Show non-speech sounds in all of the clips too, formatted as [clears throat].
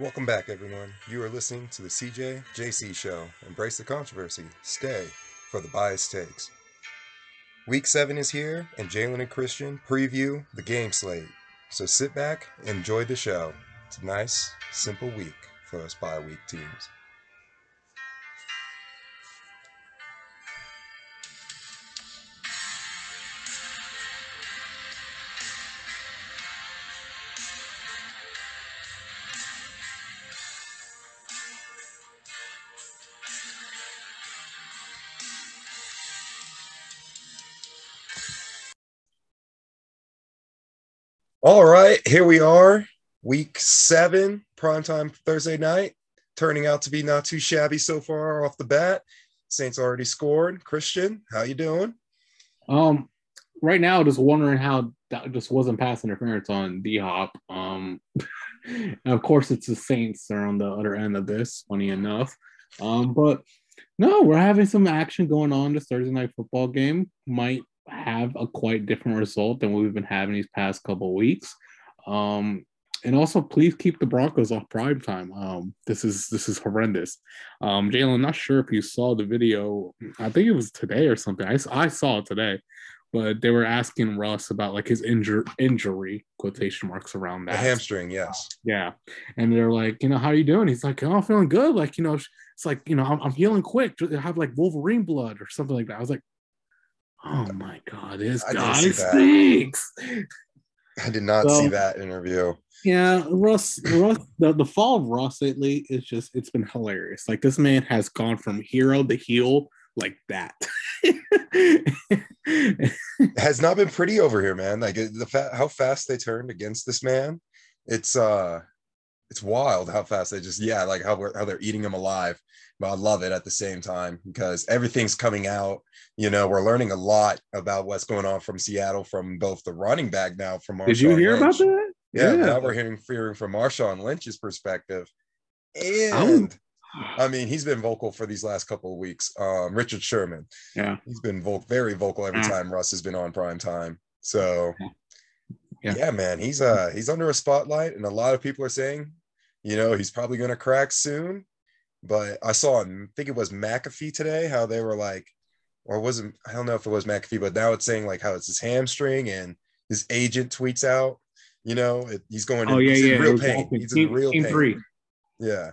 Welcome back, everyone. You are listening to the CJ JC Show. Embrace the controversy. Stay for the biased takes. Week seven is here, and Jalen and Cristian preview the game slate. So sit back and enjoy the show. It's a nice, simple week for us bye week teams. Here we are, week seven, primetime Thursday night. Turning out to be not too shabby so far off the bat. Saints already scored. Cristian, how you doing? Um, right now, just wondering how that just wasn't pass interference on D Hop. Um, [laughs] of course, it's the Saints. They're on the other end of this. Funny enough, um, but no, we're having some action going on. This Thursday night football game might have a quite different result than what we've been having these past couple weeks. Um, and also, please keep the Broncos off prime time. Um, this is this is horrendous. Um, Jalen, not sure if you saw the video. I think it was today or something. I, I saw it today, but they were asking Russ about like his injury injury quotation marks around that A hamstring, yes. yeah. And they're like, you know, how are you doing? He's like, oh, I'm feeling good. Like, you know, it's like, you know, I'm, I'm healing quick. I have like Wolverine blood or something like that. I was like, oh my God, this I guy stinks. I did not So- see that interview. Yeah, Russ, Russ, the, the fall of Russ lately is just, it's been hilarious. Like, this man has gone from hero to heel like that. Has not been [laughs] pretty over here, man. Like the fa- how fast they turned against this man. It's uh it's wild how fast they just yeah, like how how they're eating them alive. But I love it at the same time because everything's coming out. You know, we're learning a lot about what's going on from Seattle from both the running back now from Did you Marshawn hear about that? Yeah, Yeah. now we're hearing hearing from Marshawn Lynch's perspective. And I mean, he's been vocal for these last couple of weeks. Um, Richard Sherman, Yeah. he's been vo- very vocal every time Russ has been on prime time. So, Yeah. yeah. man, he's uh he's under a spotlight, and a lot of people are saying, you know, he's probably going to crack soon. But I saw, I think it was McAfee today, how they were like, or wasn't I don't know if it was McAfee, but now it's saying like how it's his hamstring, and his agent tweets out, you know, it, he's going. Oh, in, yeah, yeah. real pain. He's in Team- real team pain. three. Yeah.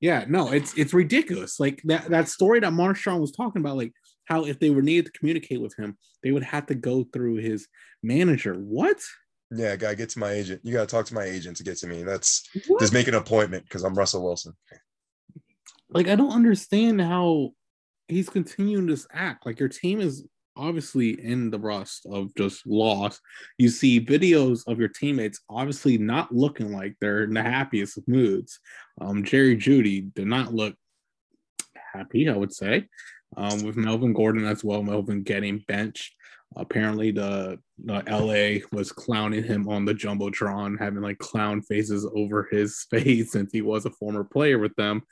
Yeah, no, it's it's ridiculous. Like that that story that Marshawn was talking about, like how if they were needed to communicate with him, they would have to go through his manager. What? Yeah, gotta get to my agent. You gotta talk to my agent to get to me. That's What? just make an appointment because I'm Russell Wilson. Like I don't understand how he's continuing this act. Like your team is obviously in the rust of just loss. You see videos of your teammates obviously not looking like they're in the happiest of moods. Um, Jerry Jeudy did not look happy, I would say. Um, with Melvin Gordon as well, Melvin getting benched. Apparently, the, the LA was clowning him on the jumbotron, having like clown faces over his [laughs] face since he was a former player with them.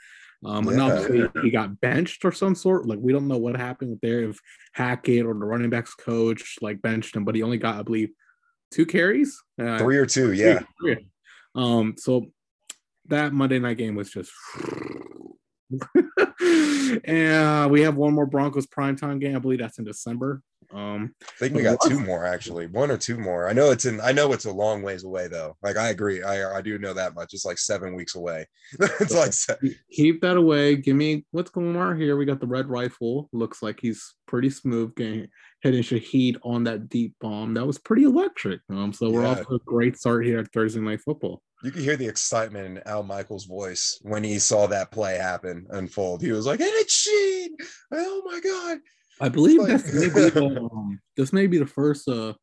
Um, and obviously he got benched or some sort. Like we don't know what happened there. If Hackett or the running backs coach like benched him, but he only got, I believe, two carries. Uh, Three or two, yeah. Three. Um, so that Monday night game was just. [laughs] and we have one more Broncos primetime game. I believe that's in December. Um, I think we got two more actually, one or two more. I know it's in. I know it's a long ways away though. Like I agree. I I do know that much. It's like seven weeks away. [laughs] it's like se- keep that away. Give me what's going on here. We got the red rifle. Looks like he's pretty smooth getting hitting Shaheed on that deep bomb. That was pretty electric. Um, so we're Yeah. off to a great start here at Thursday night football. you could hear the excitement in Al Michaels' voice when he saw that play happen unfold. He was like, "And it's Sheen! Oh my god!" I believe Like- this may be the [laughs] um, this may be the first uh,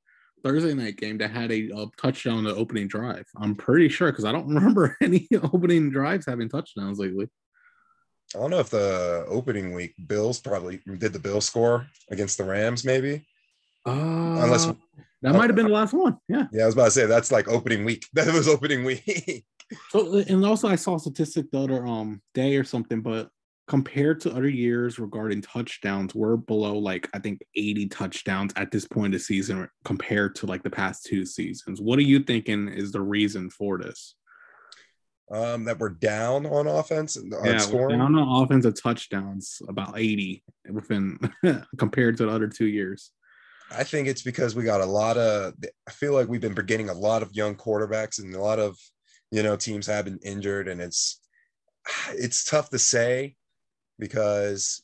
Thursday night game that had a, uh touchdown on the opening drive. I'm pretty sure because I don't [laughs] remember any opening drives having touchdowns lately. I don't know if the opening week Bills probably did the Bills score against the Rams, maybe. Uh, Unless- that might have been the last one. Yeah. Yeah, I was about to say that's like opening week. [laughs] That was opening week. So and also I saw a statistic the other um day or something, but compared to other years regarding touchdowns, we're below like I think 80 touchdowns at this point of the season compared to like the past two seasons. What are you thinking is the reason for this? um, that we're down on offense on Yeah, scoring. down on offensive touchdowns, about 80 within [laughs] compared to the other two years. I think it's because we got a lot of. I feel like we've been getting a lot of young quarterbacks, and a lot of you know teams have been injured, and it's [sighs] it's tough to say because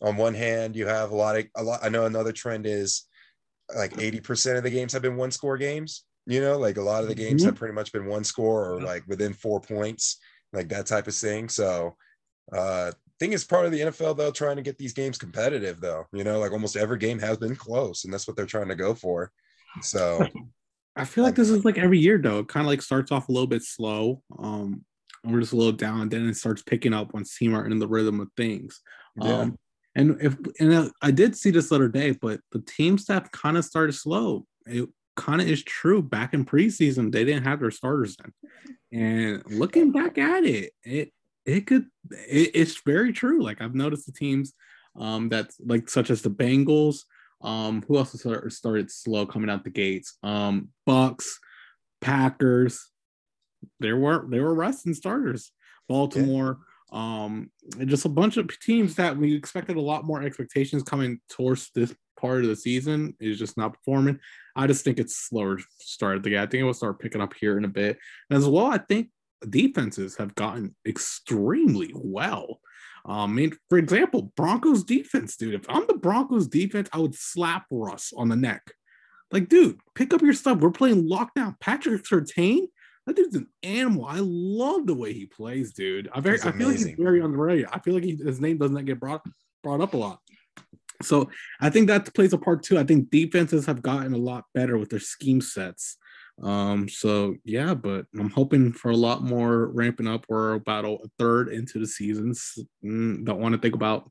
on one hand you have a lot of a lot. I know another trend is like eighty percent of the games have been one score games. You know, like a lot of the games Mhm. have pretty much been one score or like within four points, like that type of thing. So, uh, I think it's part of the NFL though, trying to get these games competitive though. You know, like almost every game has been close, and that's what they're trying to go for. So, [laughs] I feel like this is like every year though. It kind of like starts off a little bit slow. Um, we're just a little down, then it starts picking up once team are in the rhythm of things. yeah, Um, and if and I did see this the other day, but the team staff kind of started slow. It kind of is true. Back in preseason, they didn't have their starters then, and looking back at it, it it could it, it's very true. Like I've noticed the teams um that's like such as the Bengals. Um, who else started, started slow coming out the gates? Um, Bucks, Packers. There were there were resting starters. Baltimore. Um, and just a bunch of teams that we expected a lot more expectations coming towards this part of the season is just not performing. I just think it's slower start of the game. I think it will start picking up here in a bit. And as well, I think defenses have gotten extremely well. Um, I mean, for example, Broncos defense, dude. If I'm the Broncos defense, I would slap Russ on the neck. Like, dude, pick up your stuff. We're playing lockdown. Patrick Surtain, that dude's an animal. I love the way he plays, dude. I very, I feel like he's very underrated. I feel like he, his name doesn't get brought brought up a lot. So I think that plays a part too. I think defenses have gotten a lot better with their scheme sets. Um, so yeah, but I'm hoping for a lot more ramping up. We're about a third into the seasons. Mm, don't want to think about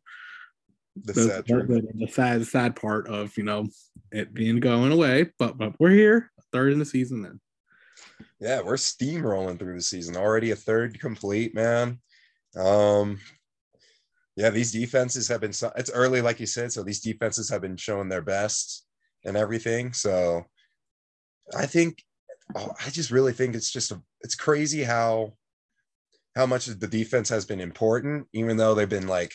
the the, sad the, the sad sad part of you know it being going away. But but we're here, third in the season then. Yeah, we're steamrolling through the season. Already a third complete, man. Um, yeah, these defenses have been. It's early, like you said, so these defenses have been showing their best and everything. So, I think, oh, I just really think it's just a. It's crazy how, how much the defense has been important, even though they've been like,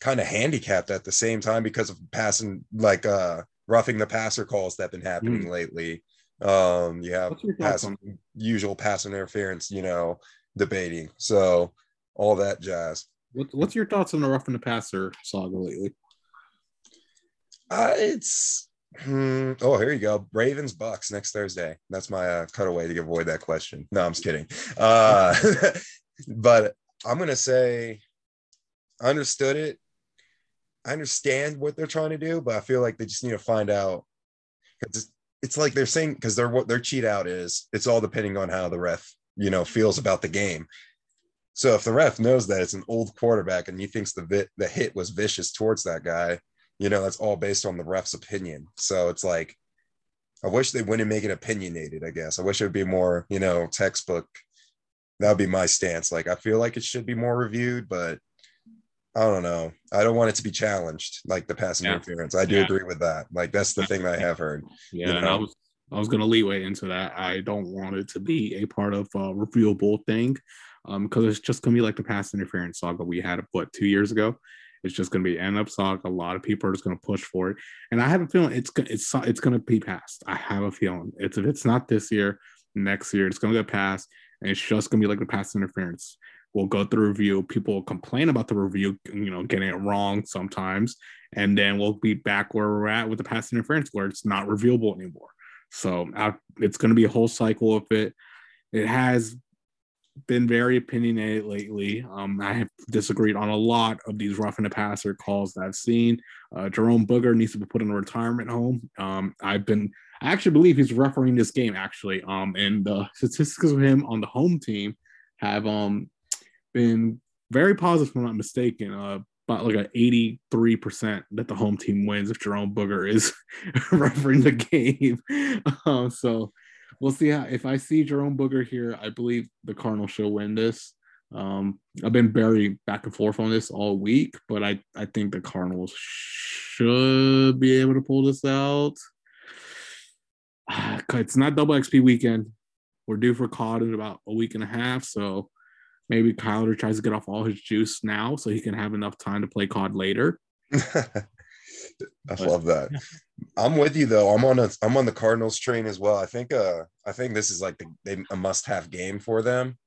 kind of handicapped at the same time because of passing, like uh, roughing the passer calls that have been happening lately. Um, you have What's your thoughts pass, usual pass interference, you know, debating. So all that jazz. what, what's your thoughts on the rough and the passer saga lately? Uh, it's hmm, oh, here you go. Ravens Bucks next Thursday. That's my uh, cutaway to avoid that question. No, I'm just kidding. Uh, [laughs] but I'm gonna say, I understood it. I understand what they're trying to do, but I feel like they just need to find out. 'cause It's, like they're saying because their what their cheat out is. It's all depending on how the ref, you know, feels about the game. So if the ref knows that it's an old quarterback and he thinks the the hit was vicious towards that guy, you know, that's all based on the ref's opinion. So it's like, I wish they wouldn't make it opinionated. I guess I wish it would be more, you know, textbook. That would be my stance. Like I feel like it should be more reviewed, but I don't know. I don't want it to be challenged, like the passing Yeah. interference. I do Yeah. agree with that. Like that's the thing that I have heard. [laughs] Yeah, You and I was I was gonna leeway into that. I don't want it to be a part of a reviewable thing, um, because it's just gonna be like the pass interference saga we had what two years ago. It's just gonna be end up saga. A lot of people are just gonna push for it, and I have a feeling it's it's it's gonna be passed. I have a feeling it's if it's not this year, next year it's gonna get passed, and it's just gonna be like the pass interference. We'll go through review. People will complain about the review, you know, getting it wrong sometimes, and then we'll be back where we're at with the pass interference, where it's not reviewable anymore. So I, it's going to be a whole cycle of it. It has been very opinionated lately. Um, I have disagreed on a lot of these roughing the passer calls that I've seen. Uh, Jerome Boger needs to be put in a retirement home. Um, I've been, I actually believe he's refereeing this game actually. Um, and the statistics of him on the home team have um been very positive, if I'm not mistaken. Uh, about like a 83% that the home team wins if Jerome Boger is [laughs] refereeing the game. [laughs] Um, so we'll see how if I see Jerome Boger here, I believe the Cardinals should win this. Um, I've been very back and forth on this all week, but I, I think the Cardinals should be able to pull this out. [sighs] It's not double XP weekend. We're due for COD in about a week and a half, so maybe Kyler tries to get off all his juice now so he can have enough time to play COD later. [laughs] I love that. I'm with you though. I'm on a I'm on the Cardinals train as well. I think uh I think this is like the, they, a must have game for them.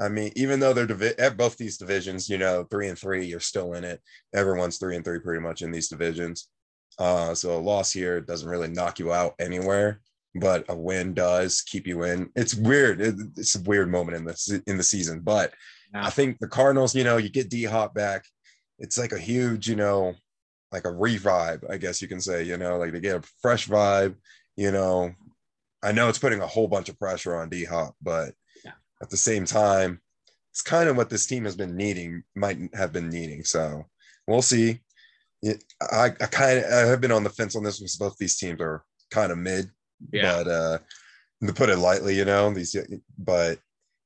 I mean, even though they're divi- at both these divisions, you know, three and three, you're still in it. Everyone's three and three pretty much in these divisions. Uh, so a loss here doesn't really knock you out anywhere, but a win does keep you in. It's weird. It's a weird moment in the in the season, but yeah. I think the Cardinals, you know, you get D Hop back. It's like a huge, you know, like a revive, I guess you can say. You know, like they get a fresh vibe. You know, I know it's putting a whole bunch of pressure on D Hop, but yeah. at the same time, it's kind of what this team has been needing, might have been needing. So we'll see. I, I kind of I have been on the fence on this because both these teams are kind of mid. Yeah. But uh to put it lightly, you know, these but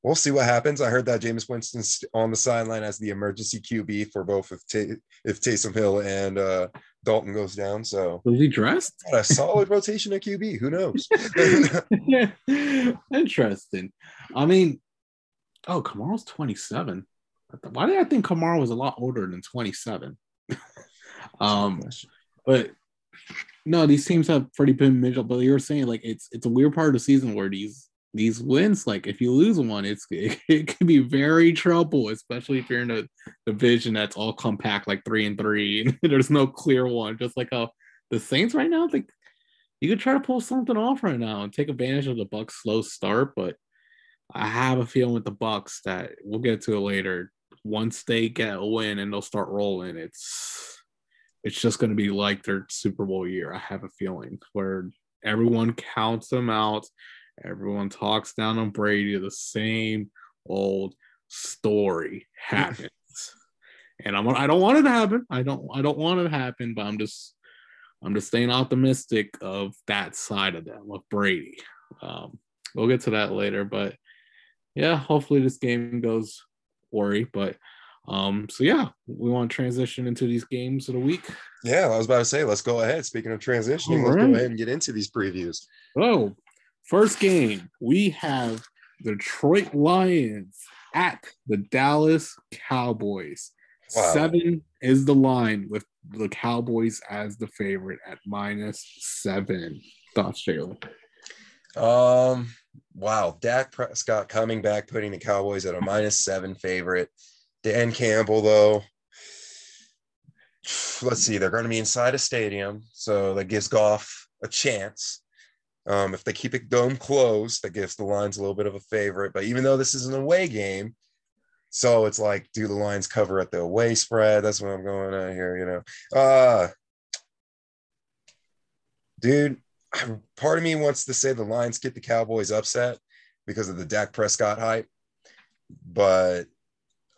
we'll see what happens. I heard that Jameis Winston's on the sideline as the emergency QB for both if Tay, if Taysom Hill and uh, Dalton goes down. So was he dressed? a solid rotation at QB. Who knows? [laughs] Interesting. I mean, oh, Kamara's 27. Why did I think Kamara was a lot older than 27? [laughs] um, but no, these teams have pretty been middle. But you were saying like it's it's a weird part of the season where these these wins, like if you lose one, it's [laughs] it, it can be very trouble, especially if you're in a division that's all compact, like three and three, [laughs] and there's no clear one. Just like how the Saints right now, like you could try to pull something off right now and take advantage of the Bucks' slow start, but I have a feeling with the Bucks that we'll get to it later. Once they get a win and they'll start rolling, it's it's just going to be like their Super Bowl year. I have a feeling where everyone counts them out Everyone talks down on Brady. The same old story [laughs] happens. and I'm I don't want it to happen. I don't I don't want it to happen, but I'm just I'm just staying optimistic of that side of them, of Brady. Um, we'll get to that later, but yeah, hopefully this game goes worry. But um, so yeah, we want to transition into these games of the week. Yeah, I was about to say, let's go ahead. Speaking of transitioning, let's go ahead and get into these previews. Oh, First game, we have the Detroit Lions at the Dallas Cowboys. Wow. Seven is the line with the Cowboys as the favorite at minus seven. Thoughts, Jalen? Um, wow. Dak Prescott coming back, putting the Cowboys at a minus seven favorite. Dan Campbell, though, let's see, they're going to be inside a stadium, so that gives Goff a chance. Um, if they keep it dome closed, that gives the Lions a little bit of a favorite. But even though this is an away game, so it's like, do the Lions cover at the away spread? That's what I'm going on here, you know. Uh dude, part of me wants to say the Lions get the Cowboys upset because of the Dak Prescott hype. But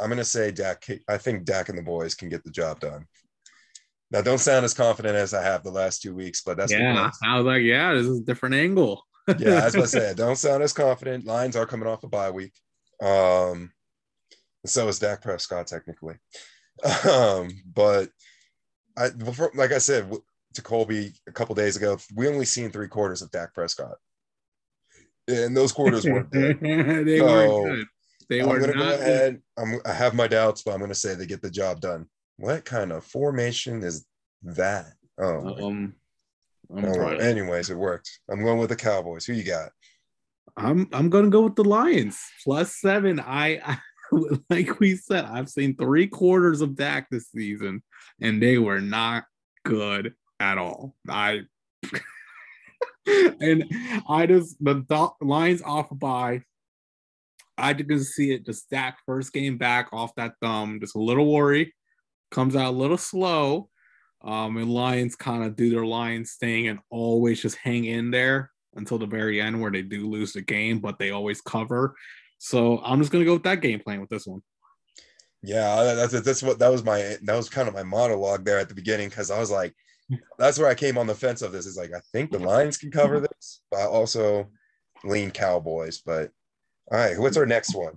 I'm gonna say Dak. I think Dak and the boys can get the job done. Now, don't sound as confident as I have the last two weeks, but that's yeah. Because, I was like, yeah, this is a different angle. yeah, as I [laughs] said, don't sound as confident. Lions are coming off a bye week. Um, so is Dak Prescott technically. Um, but I, before, like I said to Colby a couple days ago, we only seen three quarters of Dak Prescott, and those quarters weren't [laughs] good. they so, weren't good. They I'm were gonna go ahead. I'm, I have my doubts, but I'm going to say they get the job done. What kind of formation is that? Oh, um, oh anyways, it worked. I'm going with the Cowboys. Who you got? I'm I'm gonna go with the Lions plus seven. I, I [laughs] like we said, I've seen three quarters of Dak this season, and they were not good at all. I [laughs] and I just the Lions off by. I just see it just Dak first game back off that thumb, just a little worry comes out a little slow. Um, and Lions kind of do their Lions thing and always just hang in there until the very end where they do lose the game, but they always cover. So I'm just gonna go with that game plan with this one. Yeah, that's that's what that was my that was kind of my monologue there at the beginning because I was like, that's where I came on the fence of this. Is like I think the Lions can cover this, but I also lean Cowboys. But all right, what's our next one?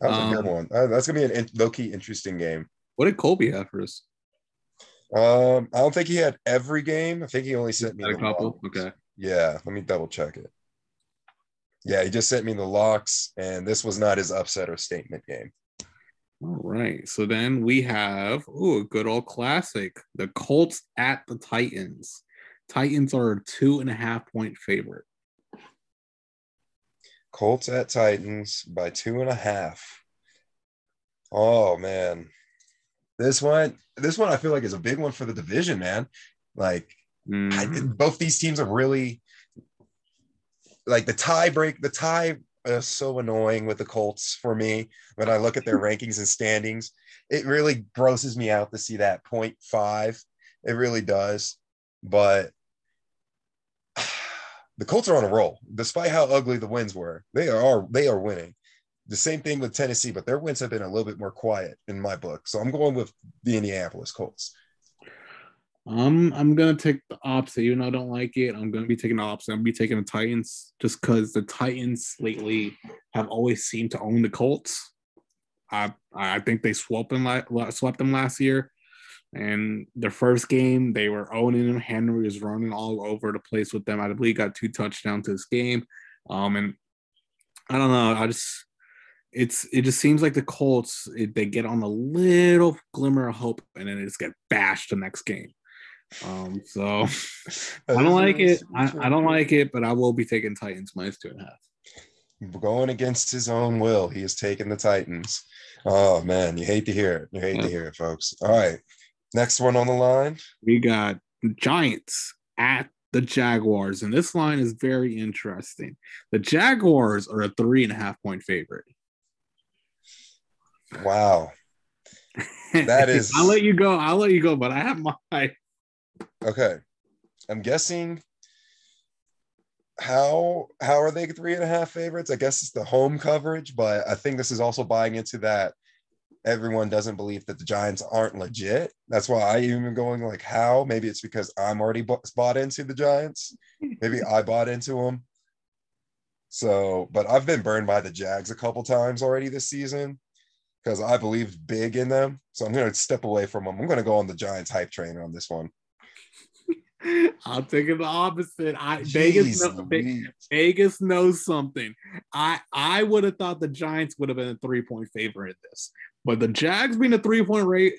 That was um, a good um, one. Uh, that's gonna be an low key interesting game. What did Colby have for us? Um, I don't think he had every game. I think he only sent me a couple. Locks. Okay. Yeah, let me double check it. Yeah, he just sent me the locks, and this was not his upset or statement game. All right. So then we have ooh, a good old classic. The Colts at the Titans. Titans are a two and a half point favorite. Colts at Titans by two and a half. Oh man. This one, this one I feel like is a big one for the division, man. Like Mhm. I, both these teams are really like the tie break. The tie is so annoying with the Colts for me when I look at their [laughs] rankings and standings. It really grosses me out to see that 0.5. It really does. But the Colts are on a roll, despite how ugly the wins were. They are they are winning. The same thing with Tennessee, but their wins have been a little bit more quiet in my book. So I'm going with the Indianapolis Colts. Um, I'm gonna take the opposite. Even though I don't like it, I'm gonna be taking the opposite. I'm gonna be taking the Titans just because the Titans lately have always seemed to own the Colts. I I think they swept them swept them last year, and their first game they were owning them. Henry was running all over the place with them. I believe got two touchdowns this game. Um, and I don't know. I just it's it just seems like the Colts it, they get on a little glimmer of hope and then they just get bashed the next game. Um, so [laughs] I don't like it. I, I don't like it, but I will be taking Titans minus two and a half. going against his own will. He has taken the Titans. Oh man, you hate to hear it. You hate Yeah. to hear it, folks. All right, next one on the line. We got the Giants at the Jaguars, and this line is very interesting. The Jaguars are a three and a half point favorite. Wow. That [laughs] is- I'll let you go. I'll let you go, but I have my Okay, I'm guessing. How how are they three and a half favorites? I guess it's the home coverage, but I think this is also buying into that everyone doesn't believe that the Giants aren't legit. That's why I even going like how. Maybe it's because I'm already bought into the Giants. Maybe [laughs] I bought into them. So, but I've been burned by the Jags a couple times already this season because I believe big in them. So I'm going to step away from them. I'm going to go on the Giants hype train on this one. [laughs] Take it the opposite. I Vegas, know, Vegas knows something. I I would have thought the Giants would have been a three point favorite in this, but the Jags being a three point rate,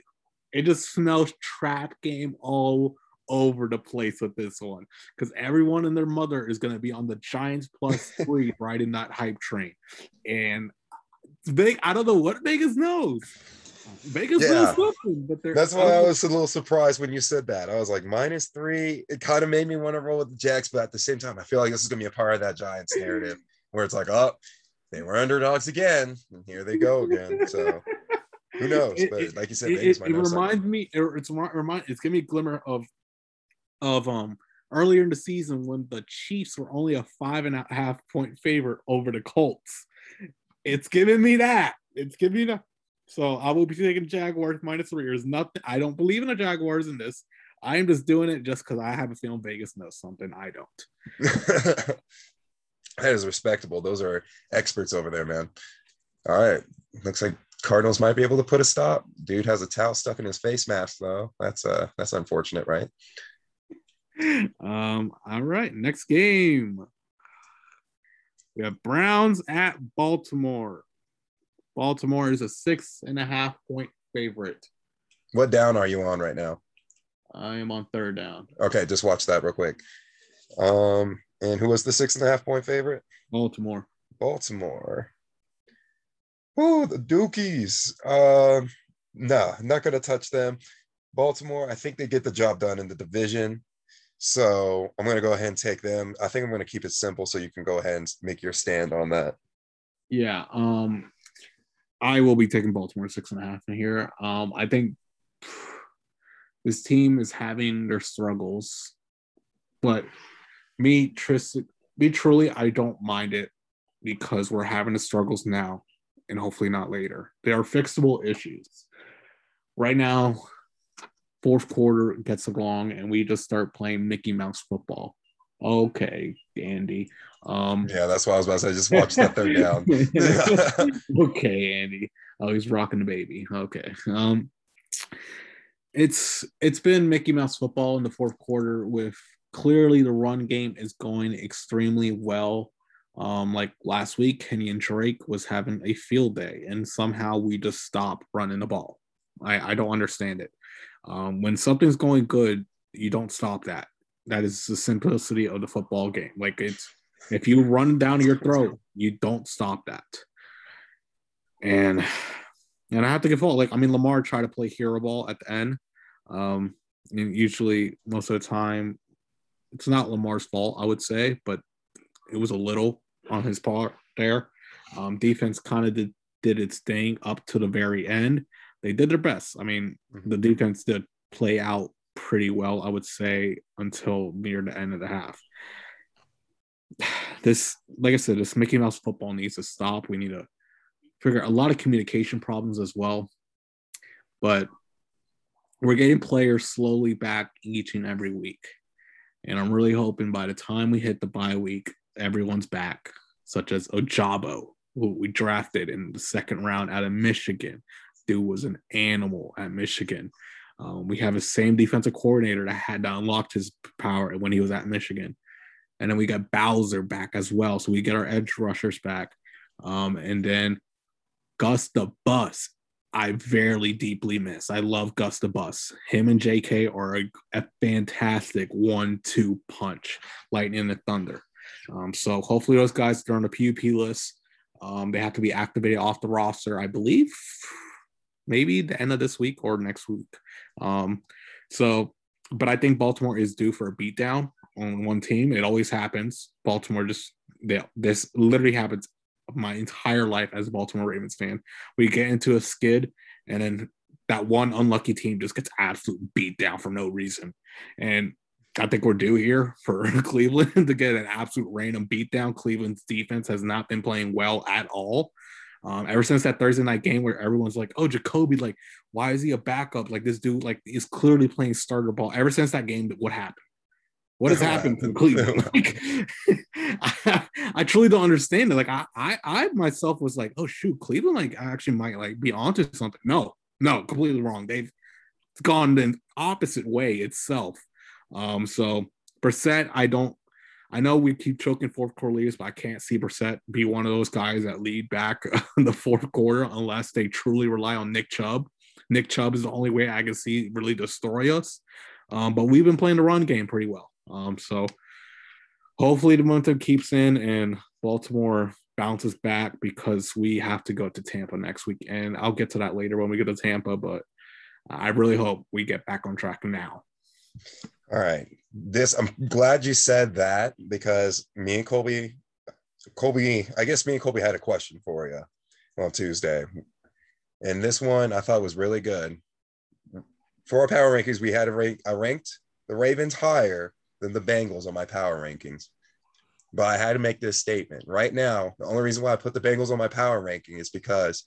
it just smells trap game all over the place with this one because everyone and their mother is going to be on the Giants plus [laughs] three riding that hype train, and Vegas, I don't know what Vegas knows. Vegas Yeah. knows something, but they're That's why I was a little surprised when you said that. I was like, minus three. It kind of made me want to roll with the Jags, but at the same time, I feel like this is going to be a part of that Giants narrative where it's like, oh, they were underdogs again, and here they go again. So who knows? It- but it- like you said, it, Vegas it, might it know something. reminds me it's remi- remind it's giving me a glimmer of of um earlier in the season when the Chiefs were only a five and a half point favorite over the Colts. It's giving me that. It's giving me that. So I will be taking Jaguars minus three. There's nothing. I don't believe in the Jaguars in this. I am just doing it just because I have a feeling Vegas knows something I don't. [laughs] that is respectable. Those are experts over there, man. All right. Looks like Cardinals might be able to put a stop. Dude has a towel stuck in his face mask, though. That's uh that's unfortunate, right? Um, all right, next game. We have Browns at Baltimore. Baltimore is a six and a half point favorite. What down are you on right now? I am on third down. Okay, just watch that real quick. Um, and who was the six and a half point favorite? Baltimore. Baltimore. Oh, the Dookies. Um, no, not gonna touch them. Baltimore, I think they get the job done in the division. So I'm gonna go ahead and take them. I think I'm gonna keep it simple so you can go ahead and make your stand on that. Yeah. Um, I will be taking Baltimore six and a half in here. Um, I think [sighs] this team is having their struggles, but me, Tristan, me truly, I don't mind it because we're having the struggles now and hopefully not later. They are fixable issues. Right now, fourth quarter gets along and we just start playing Mickey Mouse football. Okay, Andy. Um, Yeah, that's what I was about to say. Just watch that third down. [laughs] okay, Andy. Oh, he's rocking the baby. Okay. Um it's it's been Mickey Mouse football in the fourth quarter with clearly the run game is going extremely well. Um, like last week, Kenyan Drake was having a field day, and somehow we just stop running the ball. I, I don't understand it. Um, when something's going good, you don't stop that. That is the simplicity of the football game. Like it's if you run down your throat, you don't stop that. And and I have to give fault. Like I mean, Lamar tried to play hero ball at the end. Um, and usually, most of the time, it's not Lamar's fault, I would say, but it was a little on his part there. Um, defense kind of did, did its thing up to the very end. They did their best. I mean, mm-hmm. the defense did play out pretty well, I would say, until near the end of the half. [sighs] This, like I said, this Mickey Mouse football needs to stop. We need to figure a lot of communication problems as well. But we're getting players slowly back each and every week. And I'm really hoping by the time we hit the bye week, everyone's back, such as Ojabo, who we drafted in the second round out of Michigan. Dude was an animal at Michigan. Um, we have the same defensive coordinator that had to unlock his power when he was at Michigan. And then we got Bowser back as well. So we get our edge rushers back. Um, and then Gus the Bus I very deeply miss. I love Gus the Bus. Him and JK are a, a fantastic one-two punch, lightning and thunder. Um, so hopefully those guys are on the PUP list. Um, they have to be activated off the roster, I believe, maybe the end of this week or next week. Um, so, but I think Baltimore is due for a beatdown on one team. It always happens. Baltimore just they, this literally happens my entire life as a Baltimore Ravens fan. We get into a skid, and then that one unlucky team just gets absolute beat down for no reason. And I think we're due here for [laughs] Cleveland to get an absolute random beatdown. Cleveland's defense has not been playing well at all. Um, ever since that Thursday night game where everyone's like, "Oh, Jacoby, like, why is he a backup? Like, this dude, like, is clearly playing starter ball." Ever since that game, what happened? What has [laughs] happened to Cleveland? [laughs] Like, I, I, truly don't understand it. Like I, I, I myself was like, oh shoot, Cleveland like actually might like be onto something. No, no, completely wrong. They've gone the opposite way itself. Um, so Brissett, I don't. I know we keep choking fourth quarter leads, but I can't see Brissett be one of those guys that lead back [laughs] in the fourth quarter unless they truly rely on Nick Chubb. Nick Chubb is the only way I can see really destroy us. Um, but we've been playing the run game pretty well. Um, so hopefully the momentum keeps in and Baltimore bounces back because we have to go to Tampa next week. And I'll get to that later when we get to Tampa, but I really hope we get back on track now. All right. This I'm glad you said that because me and Colby, Colby, I guess me and Colby had a question for you on Tuesday. And this one I thought was really good. For our power rankings, we had a rank I ranked the Ravens higher than the Bengals on my power rankings. But I had to make this statement. Right now, the only reason why I put the Bengals on my power ranking is because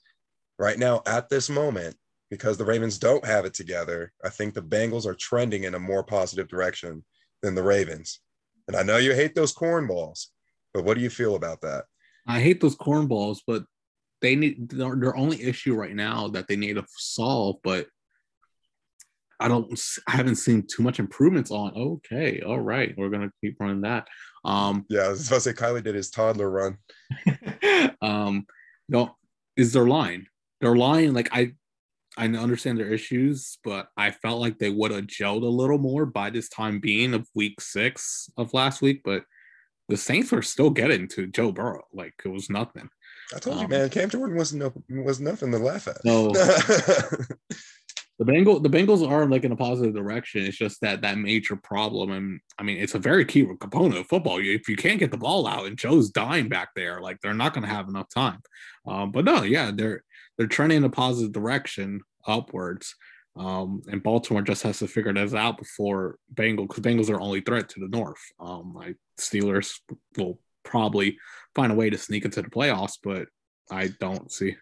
right now, at this moment, because the Ravens don't have it together, I think the Bengals are trending in a more positive direction than the Ravens. And I know you hate those cornballs, but what do you feel about that? I hate those cornballs, but they need their, their only issue right now that they need to solve, but I don't I haven't seen too much improvements on. Okay, all right, we're gonna keep running that. Um yeah, I was supposed to say Kyler did his toddler run. [laughs] um no is their line. Their line, like I I understand their issues, but I felt like they would have gelled a little more by this time being of week six of last week, but the Saints were still getting to Joe Burrow. Like it was nothing. I told um, you, man, Cam Jordan was no was nothing to laugh at. No. [laughs] the Bengal the Bengals are like in a positive direction. It's just that that major problem, and I mean, it's a very key component of football. If you can't get the ball out and Joe's dying back there, like they're not going to have enough time. Um, but no, yeah, they're they're trending in a positive direction upwards. Um, and Baltimore just has to figure this out before Bengals, because Bengals are only threat to the north. Um, like Steelers will probably find a way to sneak into the playoffs, but I don't see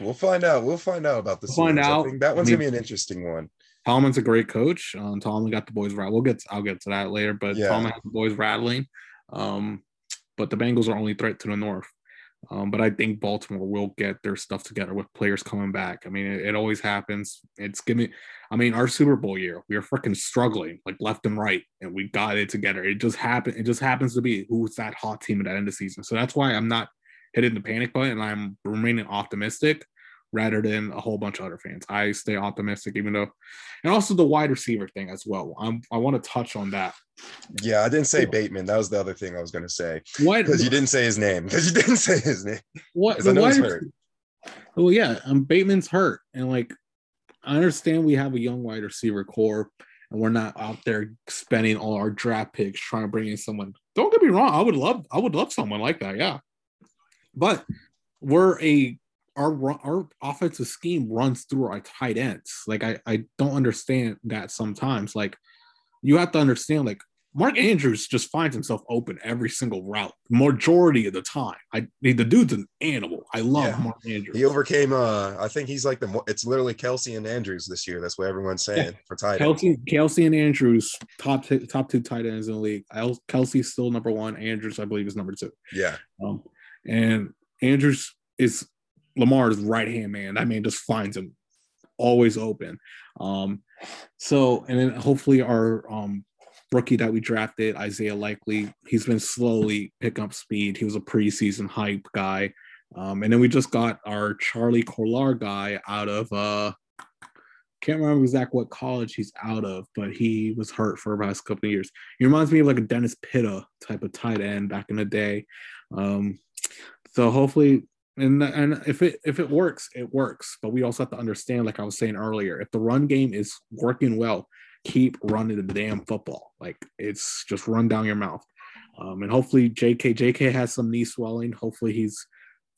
We'll find out. We'll find out about the we'll find out. That one's I mean, gonna be an interesting one. Tomlin's a great coach. Um, Tomlin got the boys right. We'll get. To, I'll get to that later. But yeah. Tomlin has the boys rattling. Um, but the Bengals are only threat to the north. Um, but I think Baltimore will get their stuff together with players coming back. I mean, it, it always happens. It's giving. I mean, our Super Bowl year, we were freaking struggling like left and right, and we got it together. It just happened. It just happens to be who's that hot team at the end of the season. So that's why I'm not hitting the panic button. I'm remaining optimistic rather than a whole bunch of other fans. I stay optimistic, even though, and also the wide receiver thing as well. I'm, I want to touch on that. Yeah, I didn't say Bateman. That was the other thing I was going to say. What? Because you didn't say his name. Because you didn't [laughs] say his name. What? I know he's hurt. Well, yeah, um, Bateman's hurt, and like I understand we have a young wide receiver core, and we're not out there spending all our draft picks trying to bring in someone. Don't get me wrong. I would love, I would love someone like that. Yeah, but we're a our our offensive scheme runs through our tight ends. Like I I don't understand that sometimes. Like you have to understand like Mark Andrews just finds himself open every single route, majority of the time. I mean the dude's an animal. I love yeah. Mark Andrews. He overcame. Uh, I think he's like the. It's literally Kelce and Andrews this year. That's what everyone's saying yeah. for tight ends. Kelce, Kelce and Andrews, top t- top two tight ends in the league. Kelce's still number one. Andrews, I believe, is number two. Yeah. Um, and Andrews is Lamar's right hand man. That man just finds him always open. Um, so and then hopefully our um rookie that we drafted, Isaiah Likely, he's been slowly picking up speed. He was a preseason hype guy. Um, and then we just got our Charlie Kolar guy out of uh can't remember exactly what college he's out of, but he was hurt for the past couple of years. He reminds me of like a Dennis Pitta type of tight end back in the day. Um, so hopefully and and if it if it works, it works. But we also have to understand, like I was saying earlier, if the run game is working well, keep running the damn football. Like it's just run down your mouth. Um, and hopefully JK JK has some knee swelling. Hopefully he's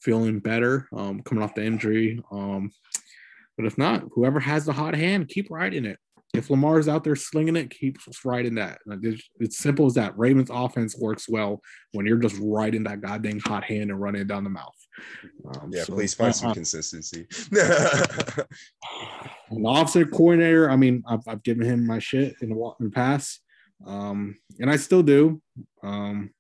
feeling better um, coming off the injury. Um, but if not, whoever has the hot hand, keep riding it if Lamar's out there slinging it, keep riding that. It's, simple as that. Ravens offense works well when you're just riding that goddamn hot hand and running it down the mouth. Um, yeah, so, please find uh, some consistency. [laughs] an officer coordinator, I mean, I've, I've, given him my shit in the, in the past, um, and I still do. Um,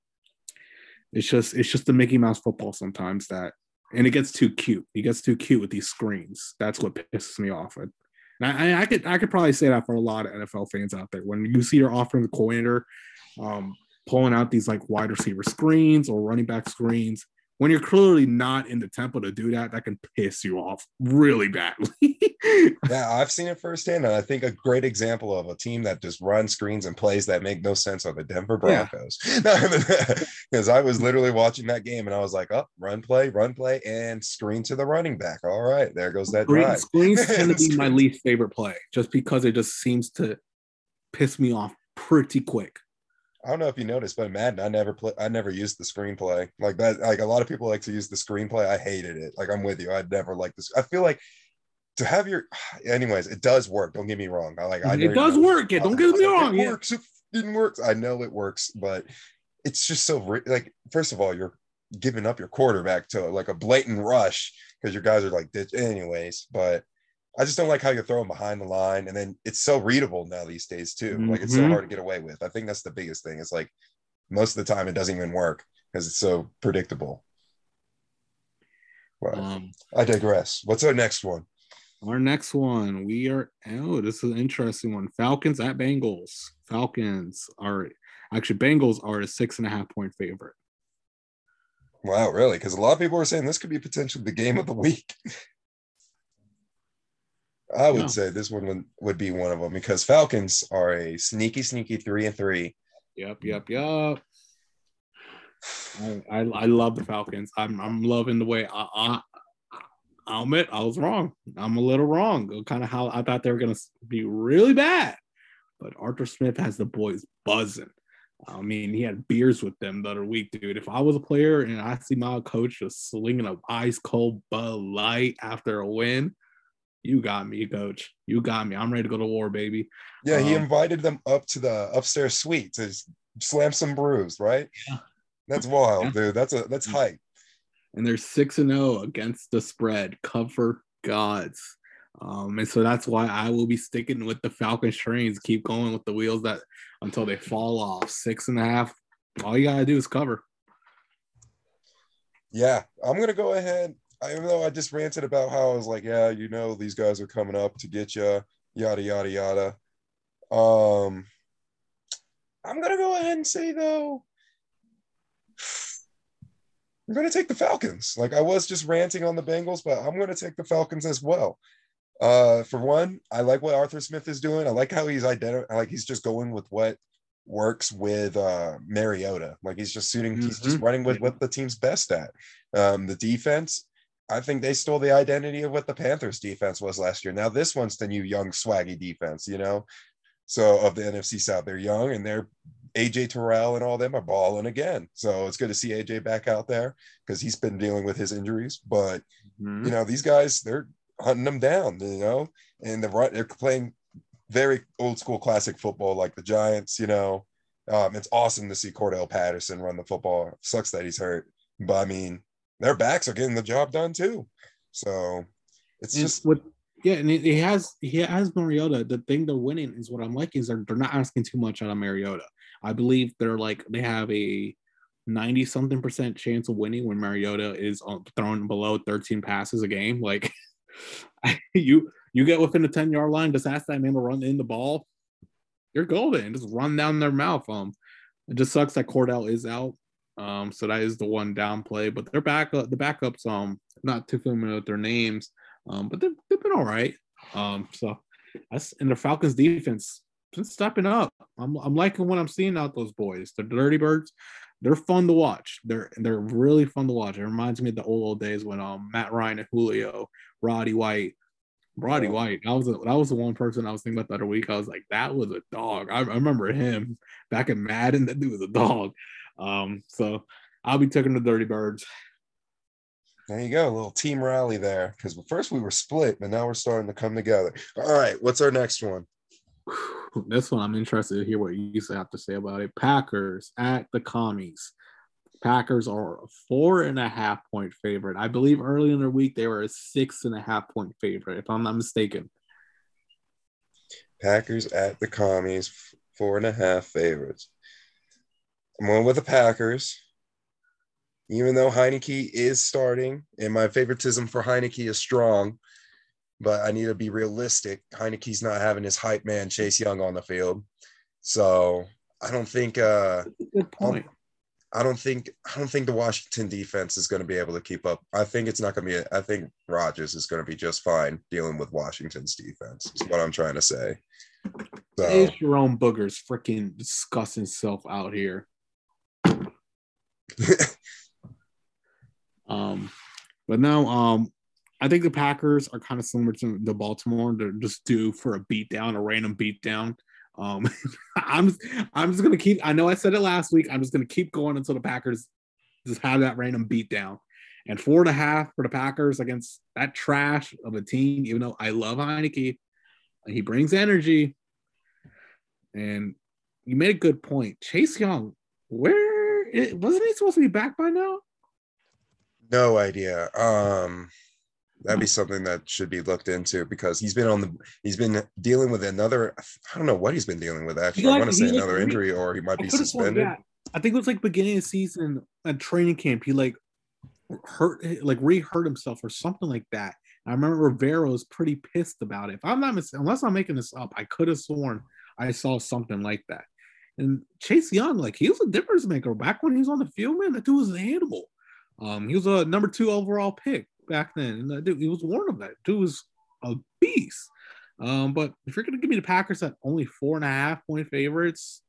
it's just it's just the Mickey Mouse football sometimes that, and it gets too cute. He gets too cute with these screens. That's what pisses me off. And I, I, could I could probably say that for a lot of NFL fans out there. When you see your offensive coordinator um, pulling out these like wide receiver screens or running back screens, when you're clearly not in the tempo to do that, that can piss you off really badly. [laughs] yeah, I've seen it firsthand. And I think a great example of a team that just runs screens and plays that make no sense are the Denver Broncos. [laughs] Because yeah. I was literally watching that game and I was like, oh, run play, run play, and screen to the running back. All right, there goes that Screen, drive. Screens tend [laughs] to be my least favorite play just because it just seems to piss me off pretty quick. I don't know if you noticed, but Madden, I never play. I never used the screenplay like that. Like a lot of people like to use the screenplay. I hated it. Like I'm with you. I'd never like this. I feel like to have your, [sighs] anyways, it does work. Don't get me wrong. I like. I it does work. Yeah, don't get me wrong. It works. It didn't work. I know it works, but it's just so like. First of all, you're giving up your quarterback to like a blatant rush because your guys are like, anyways. But I just don't like how you throw them behind the line, and then it's so readable now these days too. Mm-hmm. Like it's so mm-hmm. hard to get away with. I think that's the biggest thing. It's like most of the time it doesn't even work because it's so predictable. But um, I digress. What's our next one? Our next one, we are oh, this is an interesting one. Falcons at Bengals. Falcons are actually Bengals are a six and a half point favorite. Wow, really? Because a lot of people are saying this could be potentially the game of the week. [laughs] I would yeah. say this one would, would be one of them because Falcons are a sneaky, sneaky three and three. Yep, yep, yep. I, I, I love the Falcons. I'm I'm loving the way I, I I'll admit I was wrong. I'm a little wrong. Kind of how I thought they were gonna be really bad, but Arthur Smith has the boys buzzing. I mean, he had beers with them the other week, dude. If I was a player and I see my coach just slinging a ice cold Bud Light after a win, you got me, coach. You got me. I'm ready to go to war, baby. Yeah, um, he invited them up to the upstairs suite to slam some brews, right? Yeah. That's wild, yeah. dude. That's a that's hype. And they're six and zero oh against the spread. Cover gods. Um, and so that's why I will be sticking with the Falcon trains. Keep going with the wheels that until they fall off. Six and a half. All you gotta do is cover. Yeah, I'm gonna go ahead. Even though I just ranted about how I was like, yeah, you know, these guys are coming up to get you, yada yada yada. Um, I'm gonna go ahead and say though, I'm gonna take the Falcons. Like I was just ranting on the Bengals, but I'm gonna take the Falcons as well. Uh, for one, I like what Arthur Smith is doing. I like how he's identifying, like he's just going with what works with uh, Mariota. Like he's just suiting, mm-hmm. he's just mm-hmm. running with what the team's best at. Um, the defense, I think they stole the identity of what the Panthers defense was last year. Now this one's the new young swaggy defense, you know. So of the NFC South, they're young and they're AJ Terrell and all them are balling again. So it's good to see AJ back out there because he's been dealing with his injuries. But mm-hmm. you know, these guys, they're hunting them down, you know, and the they're playing very old school classic football like the Giants, you know. Um, it's awesome to see Cordell Patterson run the football. Sucks that he's hurt, but I mean, their backs are getting the job done too. So it's and just what yeah, and he has he has Mariota. The thing they're winning is what I'm liking is they're, they're not asking too much out of Mariota. I believe they're like they have a 90 something percent chance of winning when Mariota is thrown below 13 passes a game. Like [laughs] you you get within the 10 yard line, just ask that man to run in the ball. You're golden. Just run down their mouth. Um, it just sucks that Cordell is out. Um, so that is the one down play. But their backup, the backups, um, not too familiar with their names. Um, but they've, they've been all right. Um, so that's in the Falcons defense been stepping up. I'm I'm liking what I'm seeing out those boys. The Dirty Birds, they're fun to watch. They're they're really fun to watch. It reminds me of the old old days when um Matt Ryan and Julio, Roddy White, Roddy. White. That was a, that was the one person I was thinking about the other week. I was like, that was a dog. I, I remember him back in Madden. That dude was a dog. Um, so I'll be taking the Dirty Birds. There you go, a little team rally there. Because first we were split, but now we're starting to come together. All right, what's our next one? This one I'm interested to hear what you have to say about it. Packers at the commies. Packers are a four and a half point favorite. I believe early in the week they were a six and a half point favorite, if I'm not mistaken. Packers at the commies, four and a half favorites. I'm going with the Packers. Even though Heinicke is starting, and my favoritism for Heinicke is strong, but I need to be realistic. Heinicke's not having his hype man Chase Young on the field, so I don't think. Uh, Good point. I don't think I don't think the Washington defense is going to be able to keep up. I think it's not going to be. A, I think Rodgers is going to be just fine dealing with Washington's defense. Is what I'm trying to say. So, is Jerome Boger's freaking discussing himself out here? [laughs] um, but now, um, I think the Packers are kind of similar to the Baltimore. They're just due for a beatdown, a random beatdown. Um, [laughs] I'm I'm just gonna keep. I know I said it last week. I'm just gonna keep going until the Packers just have that random beatdown. And four and a half for the Packers against that trash of a team. Even though I love Heinicke, he brings energy. And you made a good point. Chase Young, where wasn't he supposed to be back by now? No idea. Um that'd be something that should be looked into because he's been on the he's been dealing with another I don't know what he's been dealing with actually. Like, I want to say like, another injury or he might be suspended. I think it was like beginning of season at training camp. He like hurt like re-hurt himself or something like that. I remember Rivera was pretty pissed about it. If I'm not mis- unless I'm making this up, I could have sworn I saw something like that. And Chase Young, like he was a difference maker back when he was on the field, man. That dude was an animal. Um, he was a number two overall pick back then. And dude, he was warned of that. Dude was a beast. Um, but if you're gonna give me the Packers at only four and a half point favorites,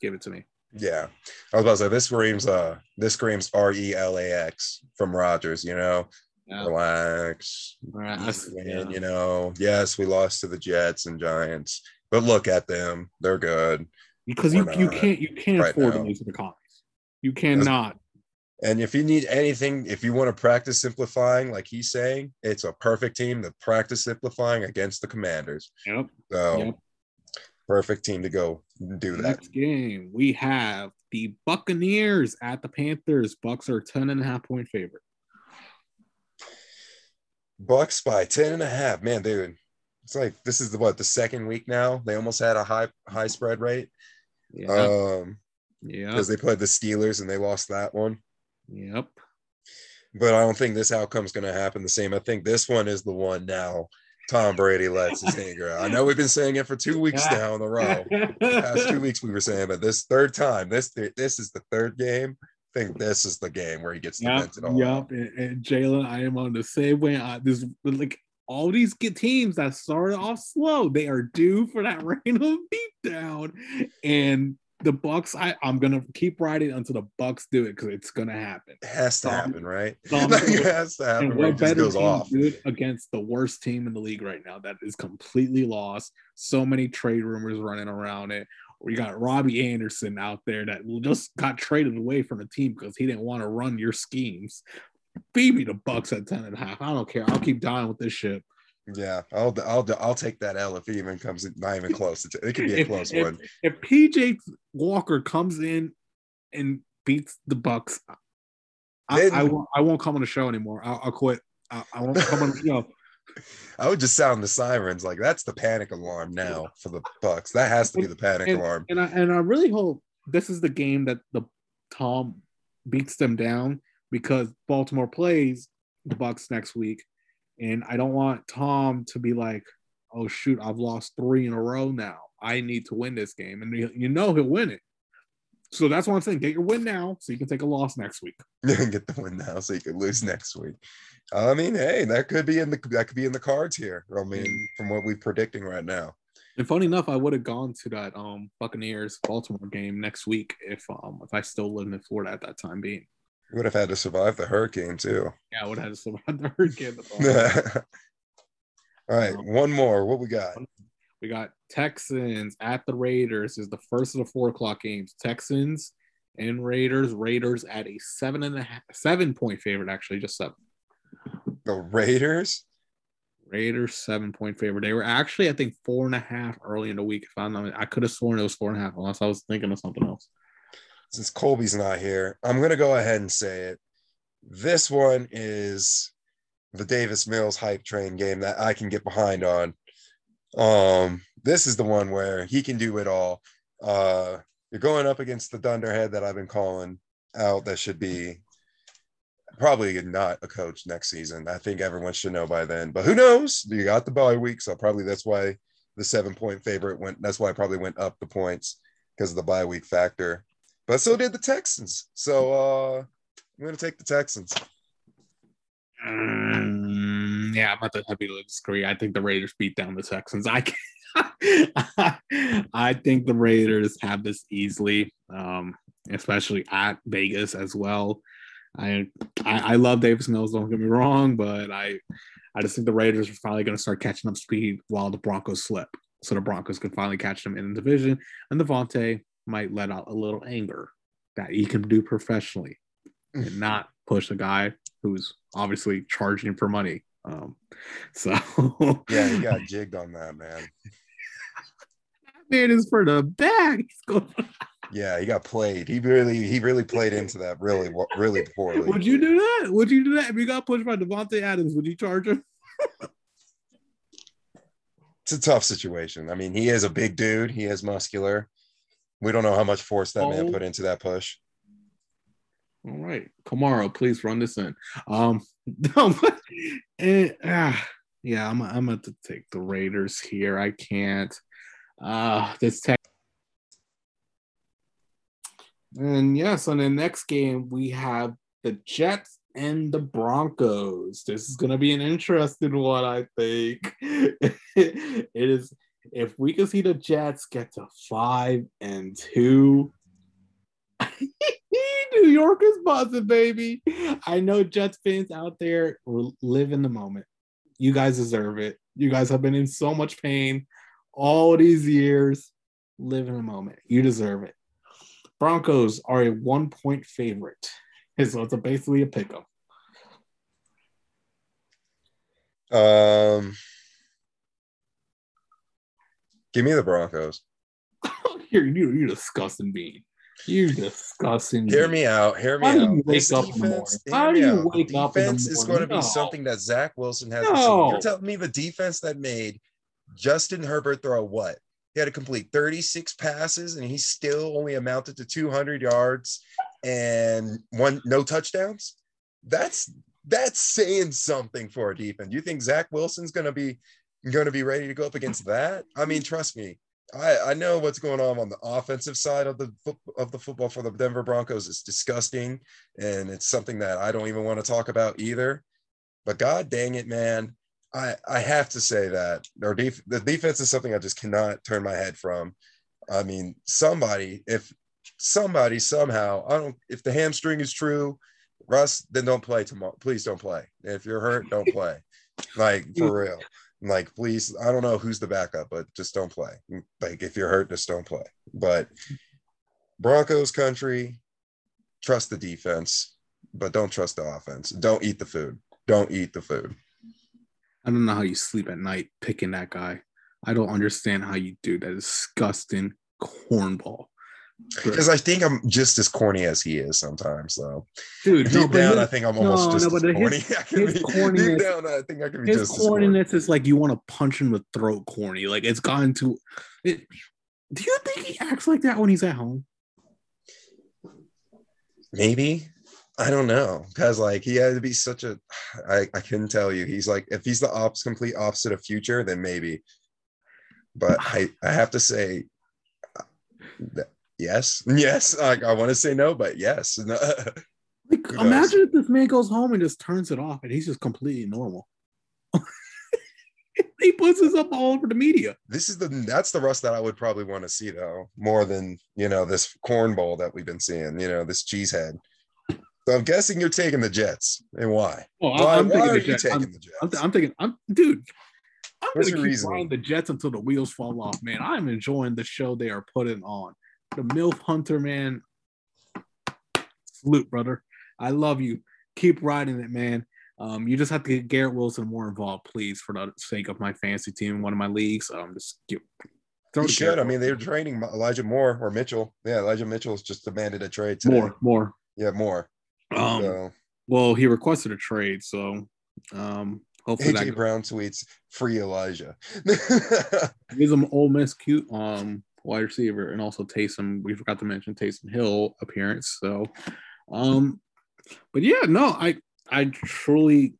give it to me. Yeah, I was about to say this screams uh this screams R E L A X from Rodgers. You know, yeah. relax, right. Yeah. You know, yes, we lost to the Jets and Giants, but look at them, they're good. Because you, you can't you can't right afford now. to lose to the Commies. You cannot. And if you need anything, if you want to practice simplifying, like he's saying, it's a perfect team to practice simplifying against the Commanders. Yep. So, yep. perfect team to go do that. Next game, we have the Buccaneers at the Panthers. Bucks are 10 and a half point favorite. Bucks by 10 and a half. Man, dude, it's like this is the what the second week now. They almost had a high high spread rate. Yeah. Um, yeah. Because they played the Steelers and they lost that one. Yep. but I don't think this outcome's going to happen the same. I think this one is the one now. Tom Brady lets his anger out. I know we've been saying it for two weeks now in a row. The past two weeks we were saying, but this third time, this this is the third game. I think this is the game where he gets yep, all. Yep, and, and Jalen, I am on the same way. I, this like all these good teams that started off slow, they are due for that [laughs] random beatdown. And the Bucks, I, I'm gonna keep riding until the Bucks do it because it's gonna happen. It has to happen, right? [laughs] it has to happen. And what better goes off. do against the worst team in the league right now that is completely lost. So many trade rumors running around it. We got Robbie Anderson out there that just got traded away from the team because he didn't want to run your schemes feed me the Bucks at 10 and a half. I don't care. I'll keep dying with this shit. Yeah, I'll I'll I'll take that L if even comes not even close. It, it could be a [laughs] close if, one. If, if PJ Walker comes in and beats the Bucks, I, I, won't, I won't come on the show anymore. I'll, I'll quit. I, I, won't come on the show. [laughs] [laughs] I would just sound the sirens like that's the panic alarm now for the Bucks. That has to be the panic and, alarm. And I and I really hope this is the game that the Tom beats them down because Baltimore plays the Bucks next week, and I don't want Tom to be like, "Oh shoot, I've lost three in a row now. I need to win this game," and you know he'll win it. So that's what I'm saying. Get your win now, so you can take a loss next week. [laughs] Get the win now, so you can lose next week. I mean, hey, that could be in the that could be in the cards here. I mean, from what we're predicting right now. And funny enough, I would have gone to that um Buccaneers Baltimore game next week if um if I still lived in Florida at that time being would have had to survive the hurricane too. Yeah, I would have had to survive the hurricane. [laughs] All right, um, one more. What we got? We got Texans at the Raiders. Is the first of the four o'clock games. Texans and Raiders. Raiders at a seven and a half, seven point favorite. Actually, just seven. The Raiders. Raiders seven point favorite. They were actually, I think, four and a half early in the week. If I'm not, I could have sworn it was four and a half, unless I was thinking of something else since Colby's not here, I'm going to go ahead and say it. This one is the Davis Mills hype train game that I can get behind on. Um, this is the one where he can do it all. Uh, you're going up against the Dunderhead that I've been calling out that should be probably not a coach next season. I think everyone should know by then, but who knows? You got the bye week, so probably that's why the seven point favorite went. That's why I probably went up the points because of the bye week factor. But so did the Texans. So uh, I'm going to take the Texans. Um, yeah, I'm not happy to disagree. I think the Raiders beat down the Texans. I can [laughs] I think the Raiders have this easily, um, especially at Vegas as well. I, I, I love Davis Mills. Don't get me wrong, but I I just think the Raiders are finally going to start catching up speed while the Broncos slip, so the Broncos can finally catch them in the division. And Davante might let out a little anger that he can do professionally and not push a guy who's obviously charging for money. Um, [laughs] so yeah, he got [laughs] jigged on that man. man is for the bag. yeah, he got played. He really, he really played into that really, really poorly. Would you do that? Would you do that if you got pushed by Davante Adams? Would you charge him? [laughs] it's a tough situation. I mean, he is a big dude. He is muscular. We don't know how much force that oh. man put into that push. All right, Kamara, please run this in. Um, [laughs] but, eh, ah, yeah, I'm I'm going to take the Raiders here. I can't. Uh, this tech. And yes, on the next game we have the Jets and the Broncos. This is going to be an interesting one, I think. [laughs] it is if we can see the Jets get to five and two, [laughs] New York is buzzing, baby. I know Jets fans out there live in the moment. You guys deserve it. You guys have been in so much pain all these years. Live in the moment. You deserve it. Broncos are a one point favorite. So it's a basically a pick 'em. Um, Give me the Broncos. [laughs] You're you you disgusting being. You disgusting. Hear me out. Hear me How out. Do you wake this up defense, in the morning? How do you out. wake up in the morning? is going to be no. something that Zach Wilson has. No. You're telling me the defense that made Justin Herbert throw what? He had to complete 36 passes, and he still only amounted to 200 yards and one no touchdowns. that's that's saying something for a defense. You think Zach Wilson's gonna be gonna be ready to go up against that? I mean, trust me, I, I know what's going on on the offensive side of the of the football for the Denver Broncos is disgusting, and it's something that I don't even want to talk about either. But God dang it, man, I I have to say that our def- the defense is something I just cannot turn my head from. I mean, somebody if somebody somehow I don't if the hamstring is true, Russ, then don't play tomorrow. Please don't play. If you're hurt, don't [laughs] play. Like for real. Like, please, I don't know who's the backup, but just don't play. Like, if you're hurt, just don't play. But Broncos country, trust the defense, but don't trust the offense. Don't eat the food. Don't eat the food. I don't know how you sleep at night picking that guy. I don't understand how you do that disgusting cornball. Because I think I'm just as corny as he is sometimes, though. Dude, deep no, down, his, I think I'm almost no, just no, but corny. his- [laughs] I can his be, corniness- deep down, I think I can be his just corniness is like you want to punch him with throat corny. Like it's gotten to. It, do you think he acts like that when he's at home? Maybe. I don't know. Because like he had to be such a I, I couldn't tell you. He's like if he's the ops complete opposite of future, then maybe. But I I have to say uh, that, yes. [laughs] Yes. Like I want to say no, but yes. No. [laughs] Like, imagine if this man goes home and just turns it off and he's just completely normal. [laughs] he puts this up all over the media. this is the that's the Russ that I would probably want to see though, more than you know, this cornball that we've been seeing, you know, this cheesehead. So I'm guessing you're taking the Jets. And why? Oh, Why, I'm, why taking are the you Jets. taking I'm, the Jets? I'm, I'm thinking, I'm dude. I'm What's gonna keep reasoning? riding the Jets until the wheels fall off, man. I'm enjoying the show they are putting on. The MILF Hunter, man. Salute, brother. I love you. Keep riding it, man. Um, you just have to get Garrett Wilson more involved, please, for the sake of my fantasy team one of my leagues. Um, just get, throw should. Garrett I mean, they're training Elijah Moore or Mitchell. Yeah, Elijah Mitchell's just demanded a trade today. more, more. Yeah, more. Um, so well, he requested a trade, so um, hopefully that AJ Brown tweets free Elijah. [laughs] He's an Ole Miss cute um wide receiver, and also Taysom. We forgot to mention Taysom Hill appearance. So, um, but yeah, no, I I truly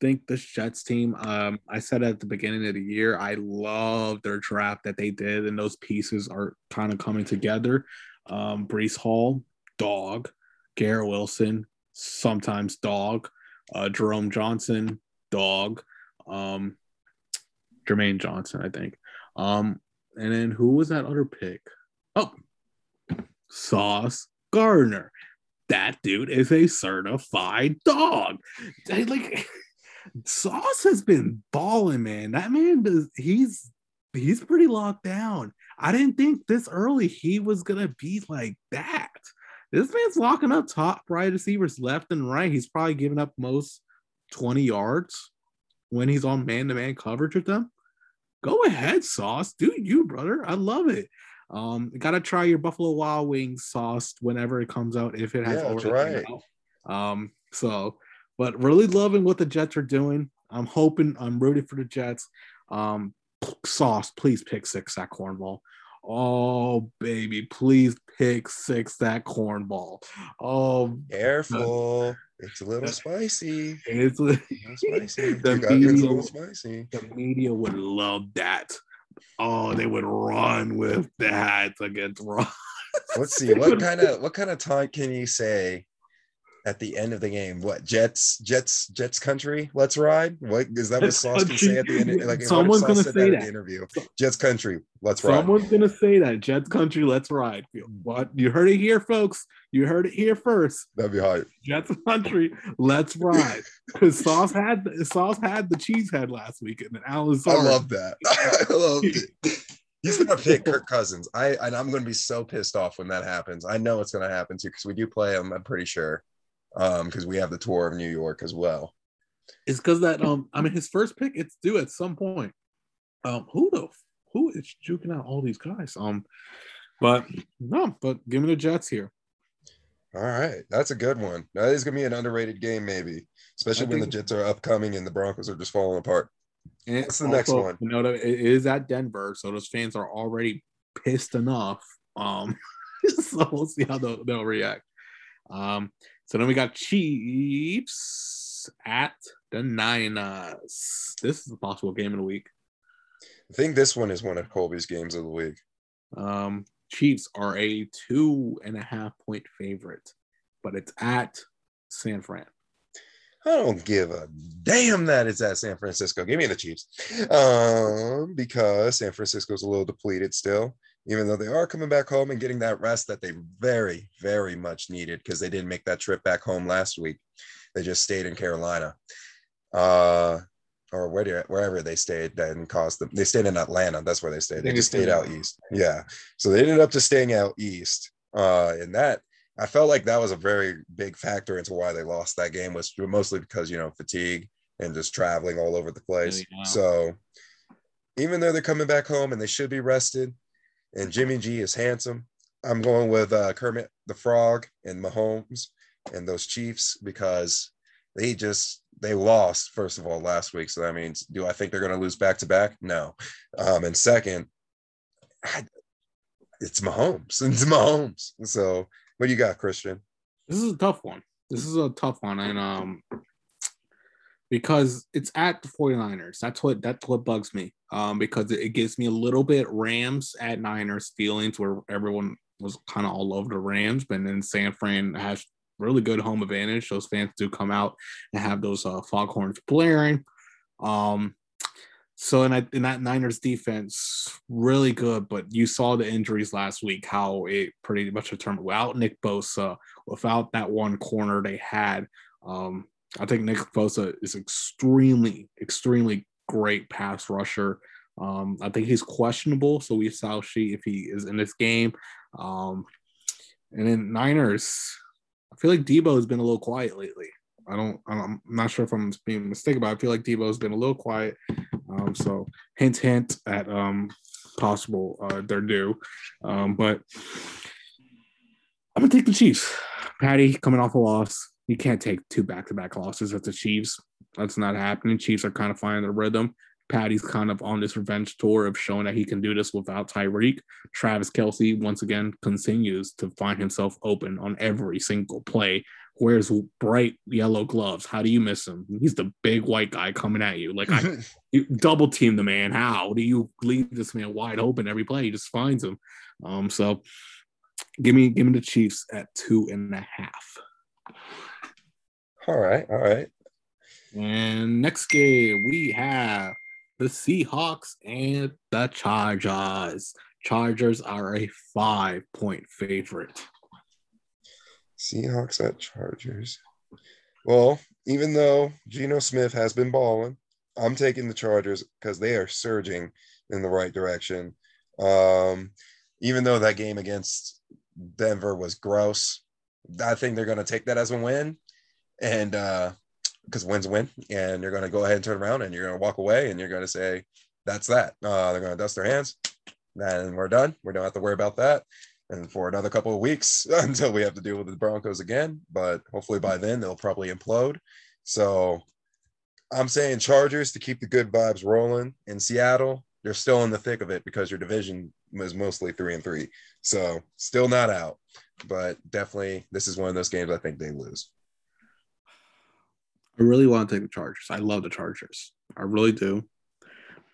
think this Jets team. Um, I said at the beginning of the year, I love their draft that they did, and those pieces are kind of coming together. Um, Breece Hall, dog, Garrett Wilson, sometimes dog, uh, Jerome Johnson, dog, um, Jermaine Johnson, I think. Um, and then who was that other pick? Oh, Sauce Gardner. That dude is a certified dog. Like [laughs] Sauce has been balling, man. That man does he's he's pretty locked down. I didn't think this early he was gonna be like that. This man's locking up top right receivers left and right. He's probably giving up most 20 yards when he's on man-to-man coverage with them. Go ahead, sauce. Do you, brother. I love it. Um, gotta try your Buffalo Wild Wings sauce whenever it comes out, if it has Yeah, that's already right. come out. Um, so but really loving what the Jets are doing. I'm hoping I'm rooting for the Jets. Um, sauce, please pick six at Cornwall. Oh baby, please pick six that cornball. Oh, Careful. Uh, it's a little uh, spicy. it's A little [laughs] spicy. The You it's a media- little spicy. the media would love that. Oh, they would run with that against Raw. Let's [laughs] see. What kind of what kind of taunt can you say at the end of the game? What Jets, Jets, Jets country? Let's ride. What is that? What Sauce can say at the end? Like Someone's gonna say at that. the interview. Jets country. Let's ride. Someone's gonna say that Jets country. Let's ride. What you heard it here, folks. You heard it here first. That'd be hype. Jets country. Let's ride. [laughs] Because Sauce had Sauce had the cheese head last weekend, and Alan I love that. [laughs] I love it. He's gonna pick [laughs] Kirk Cousins. I and I'm gonna be so pissed off when that happens. I know it's gonna happen too because we do play him. I'm pretty sure. Um, because we have the tour of New York as well. It's because that um, I mean, his first pick it's due at some point. Um, who the who is juking out all these guys? Um, but no, but give me the Jets here. All right, that's a good one. That is gonna be an underrated game, maybe, especially I when the Jets are upcoming and the Broncos are just falling apart. And What's the next one? You know, it is at Denver, so those fans are already pissed enough. Um, [laughs] so we'll see how they'll, they'll react. Um, So then we got Chiefs at the Niners. This is a possible game of the week. I think this one is one of Colby's games of the week. Um, Chiefs are a two and a half point favorite, but it's at San Fran. I don't give a damn that it's at San Francisco. Give me the Chiefs. Um, because San Francisco's a little depleted still, even though they are coming back home and getting that rest that they very, very much needed because they didn't make that trip back home last week. They just stayed in Carolina. Uh or where, wherever they stayed then caused them. They stayed in Atlanta. That's where they stayed. They just stayed out east. Yeah. So they ended up just staying out east. Uh, and that I felt like that was a very big factor into why they lost that game was mostly because you know fatigue and just traveling all over the place. Yeah. So even though they're coming back home and they should be rested, and Jimmy G is handsome, I'm going with uh, Kermit the Frog and Mahomes and those Chiefs because they just they lost first of all last week. So that means do I think they're going to lose back to back? No. Um, and second, I, it's Mahomes. [laughs] It's Mahomes. So what do you got, Cristian? This is a tough one. This is a tough one. And um because it's at the 49ers. That's what that's what bugs me. Um, because it, it gives me a little bit Rams at Niners feelings where everyone was kind of all over the Rams, but then San Fran has really good home advantage. Those fans do come out and have those uh, foghorns blaring. Um, so in that, in that Niners defense, really good. But you saw the injuries last week, how it pretty much determined without Nick Bosa, without that one corner they had. Um, I think Nick Bosa is extremely, extremely great pass rusher. Um, I think he's questionable, so we shall see if he is in this game. Um, and then Niners, I feel like Deebo has been a little quiet lately. I don't, I'm not sure if I'm being mistaken, but I feel like Deebo's been a little quiet. Um, so hint, hint at um, possible uh, they're due. Um, but I'm gonna take the Chiefs. Patty coming off a loss. You can't take two back-to-back losses at the Chiefs. That's not happening. Chiefs are kind of finding their rhythm. Patty's kind of on this revenge tour of showing that he can do this without Tyreek. Travis Kelce, once again continues to find himself open on every single play wears bright yellow gloves. How do you miss him? He's the big white guy coming at you. Like I [laughs] you double team the man. How do you leave this man wide open every play? He just finds him. Um, so give me give me the Chiefs at two and a half. All right, all right. And next game we have the Seahawks and the Chargers. Chargers are a five point favorite. Seahawks at Chargers. Well, even though Geno Smith has been balling, I'm taking the Chargers because they are surging in the right direction. Um, even though that game against Denver was gross, I think they're going to take that as a win. And uh because wins win, and you're going to go ahead and turn around and you're going to walk away and you're going to say, that's that. Uh, they're going to dust their hands and we're done. We don't have to worry about that and for another couple of weeks [laughs] until we have to deal with the Broncos again. But hopefully by then they'll probably implode. So I'm saying Chargers to keep the good vibes rolling. In Seattle, you're still in the thick of it because your division was mostly three and three. So still not out, but definitely this is one of those games I think they lose. I really want to take the Chargers. I love the Chargers. I really do.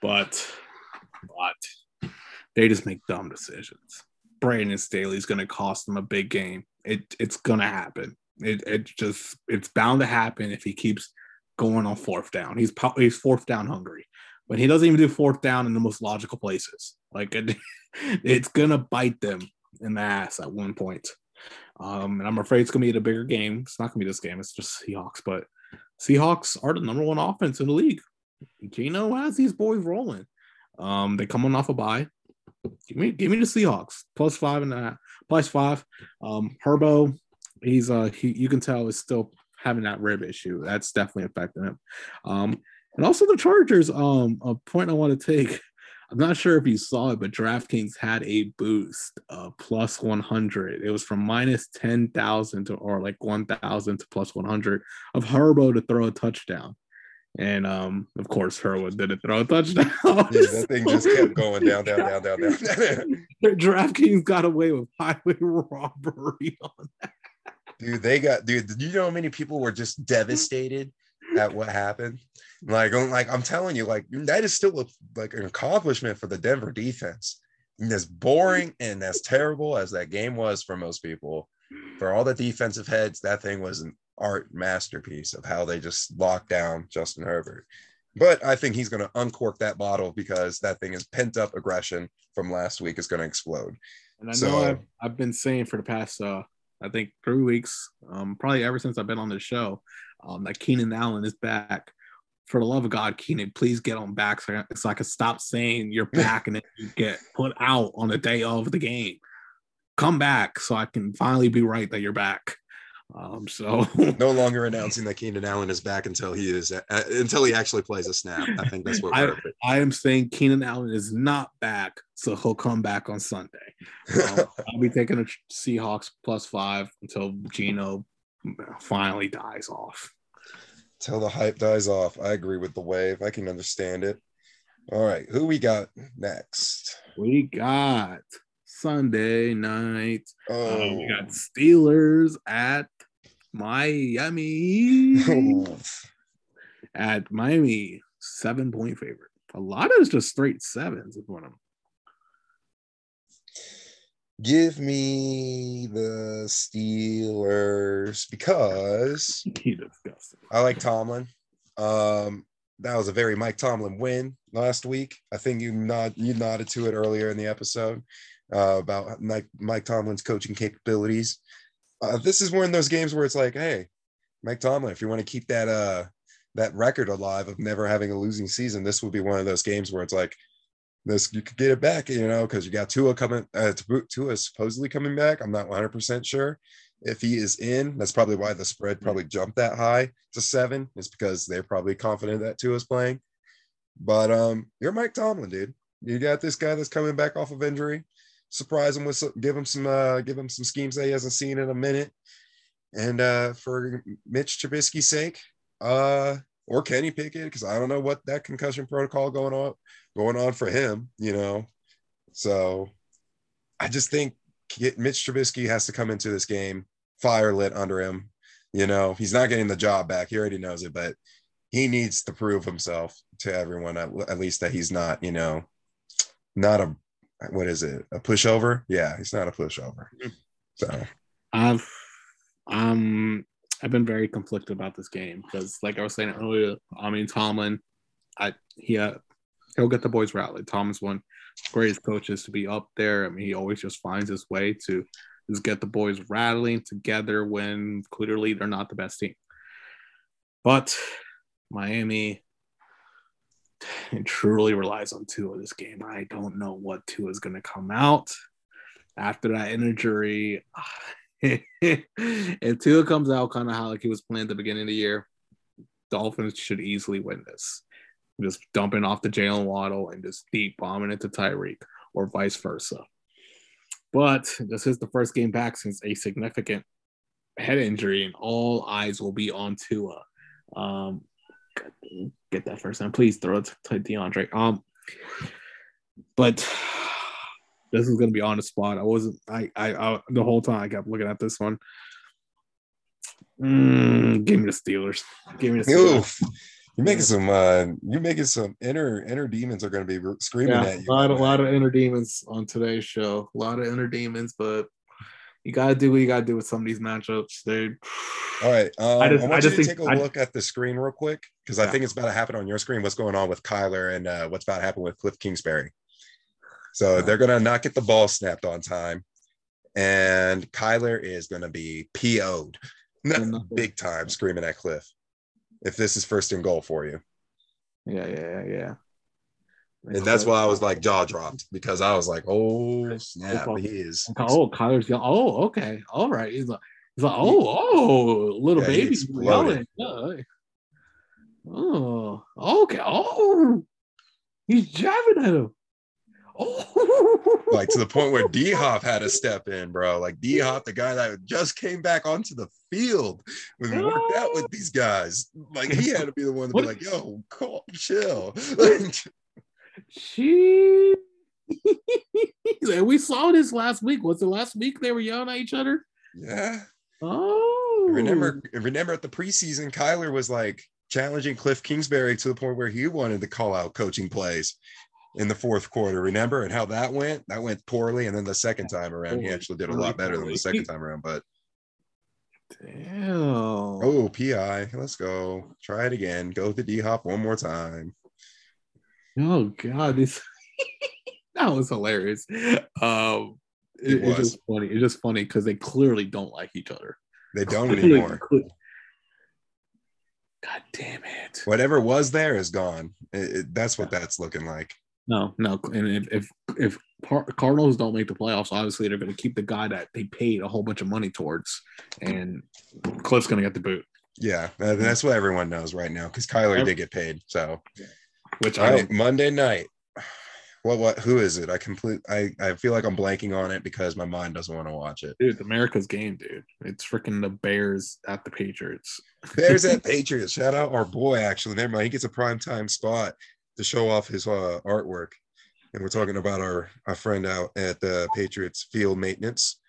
But but they just make dumb decisions. Brandon is going to cost them a big game. It it's going to happen. It it just it's bound to happen if he keeps going on fourth down. He's he's fourth down hungry, but he doesn't even do fourth down in the most logical places. Like it, [laughs] it's gonna bite them in the ass at one point. Um, and I'm afraid it's gonna be a bigger game. It's not gonna be this game. It's just Seahawks, but Seahawks are the number one offense in the league. Geno has these boys rolling. Um, they come on off a bye. Give me, give me the Seahawks plus five and a half, plus five. Um, Herbo, he's uh, he you can tell is still having that rib issue. That's definitely affecting him. Um, and also the Chargers. Um, a point I want to take. I'm not sure if you saw it, but DraftKings had a boost uh, plus 100. It was from minus 10,000 to or like 1,000 to plus 100 of Herbo to throw a touchdown. And um, of course, Herwood didn't throw a touchdown. Yeah, that thing just kept going down, down, down, down, down. [laughs] DraftKings got away with highway [laughs] robbery on that. dude, they got dude. You know how many people were just devastated at what happened? Like, I'm like I'm telling you, like that is still a, like an accomplishment for the Denver defense. And as boring and as terrible as that game was for most people, for all the defensive heads, that thing was an art masterpiece of how they just locked down Justin Herbert. But I think he's going to uncork that bottle because that thing is pent up aggression from last week is going to explode. And I So- know I've, I've been saying for the past, uh, I think, three weeks, um, probably ever since I've been on the show, um, that Keenan Allen is back. For the love of God, Keenan, please get on back so I, so I can stop saying you're [laughs] back and then you get put out on the day of the game. Come back so I can finally be right that you're back. Um, so [laughs] No longer announcing that Keenan Allen is back until he is uh, until he actually plays a snap. I think that's what [laughs] I. I am saying Keenan Allen is not back, so he'll come back on Sunday. Um, I'll be taking the Seahawks plus five until Geno finally dies off. Till the hype dies off. I agree with the wave. I can understand it. All right, who we got next? We got Sunday night. Oh, Uh, we got Steelers at Miami. [laughs] at Miami, seven point favorite. A lot of it's just straight sevens. Is what I'm. Give me the Steelers because [laughs] I like Tomlin. Um, that was a very Mike Tomlin win last week. I think you nod you nodded to it earlier in the episode uh, about Mike Mike Tomlin's coaching capabilities. Uh, this is one of those games where it's like, hey, Mike Tomlin, if you want to keep that uh that record alive of never having a losing season, this would be one of those games where it's like this you could get it back, you know, because you got Tua coming. Uh, Tua is supposedly coming back. I'm not 100 percent sure if he is in. That's probably why the spread probably jumped that high to seven. Is because they're probably confident that Tua is playing. But um, you're Mike Tomlin, dude. You got this guy that's coming back off of injury. Surprise him with some, give him some uh, give him some schemes that he hasn't seen in a minute. And uh, for Mitch Trubisky's sake, uh, or Kenny Pickett, because I don't know what that concussion protocol going on going on for him, you know. So I just think Mitch Trubisky has to come into this game fire lit under him. You know, he's not getting the job back. He already knows it, but he needs to prove himself to everyone at, at least that he's not, you know, not a what is it, a pushover? Yeah, he's not a pushover. So I've um I've been very conflicted about this game because, like I was saying earlier, I mean Tomlin, I he uh, he'll get the boys rallied. Tomlin's one greatest coaches to be up there. I mean, he always just finds his way to just get the boys rattling together when clearly they're not the best team. But Miami [laughs] truly relies on Tua this game. I don't know what Tua is going to come out after that injury. [laughs] if Tua comes out kind of how like he was playing at the beginning of the year, Dolphins should easily win this. Just dumping off the Jaylen Waddle and just deep bombing it to Tyreek, or vice versa. But this is the first game back since a significant head injury, and all eyes will be on Tua. Um, get that first time, please throw it to DeAndre. Um, but this is gonna be on the spot. I wasn't. I. I. I the whole time I kept looking at this one. Mm, give me the Steelers. Give me the Steelers. Oof. You're making some uh you're making some inner inner demons are gonna be screaming Yeah, at you. a lot, a lot of inner demons on today's show. A lot of inner demons, but you gotta do what you gotta do with some of these matchups. They. All right. Um, I, I just- want I you just to think- take a I- look at the screen real quick because I Yeah. think it's about to happen on your screen. What's going on with Kyler and uh, what's about to happen with Cliff Kingsbury? So they're gonna not get the ball snapped on time, and Kyler is gonna be PO'd, [laughs] big time, screaming at Cliff. If this is first and goal for you, Yeah, yeah, yeah. and that's why I was like jaw dropped because I was like, oh snap, he is. Oh, Kyler's yelling. Oh, okay. All right. He's like, he's like, oh, oh, little Yeah, baby yelling. Oh, okay. Oh, he's jabbing at him. [laughs] Like to the point where [laughs] D Hop had to step in, bro. Like D Hop, the guy that just came back onto the field and worked out with these guys. Like he had to be the one to be What- like, yo, cool, chill. [laughs] she. and we saw this last week. Was it last week they were yelling at each other? yeah. Oh, Remember, remember at the preseason, Kyler was like challenging Cliff Kingsbury to the point where he wanted to call out coaching plays in the fourth quarter. Remember, and how that went? That went poorly. And then the second time around, he actually did a lot better than the second time around. But Damn. oh, PI, let's go. Try it again. Go to D Hop one more time. Oh God, this [laughs] that was hilarious. Um, it, It it's was. just funny. It's just funny because they clearly don't like each other. They don't anymore. [laughs] God damn it! Whatever was there is gone. It- it- that's what that's looking like. No, no. And if if, if Par- Cardinals don't make the playoffs, obviously they're going to keep the guy that they paid a whole bunch of money towards, and Cliff's going to get the boot. Yeah, that's what everyone knows right now because Kyler did get paid. So, Which I right, don't. Monday night. What? What? Who is it? I complete. I I feel like I'm blanking on it because my mind doesn't want to watch it. Dude, America's game, dude. It's freaking the Bears at the Patriots. There's that [laughs] Patriots. Shout out our boy. Actually, never mind. He gets a prime time spot to show off his uh, artwork. And we're talking about our our friend out at the Patriots field maintenance.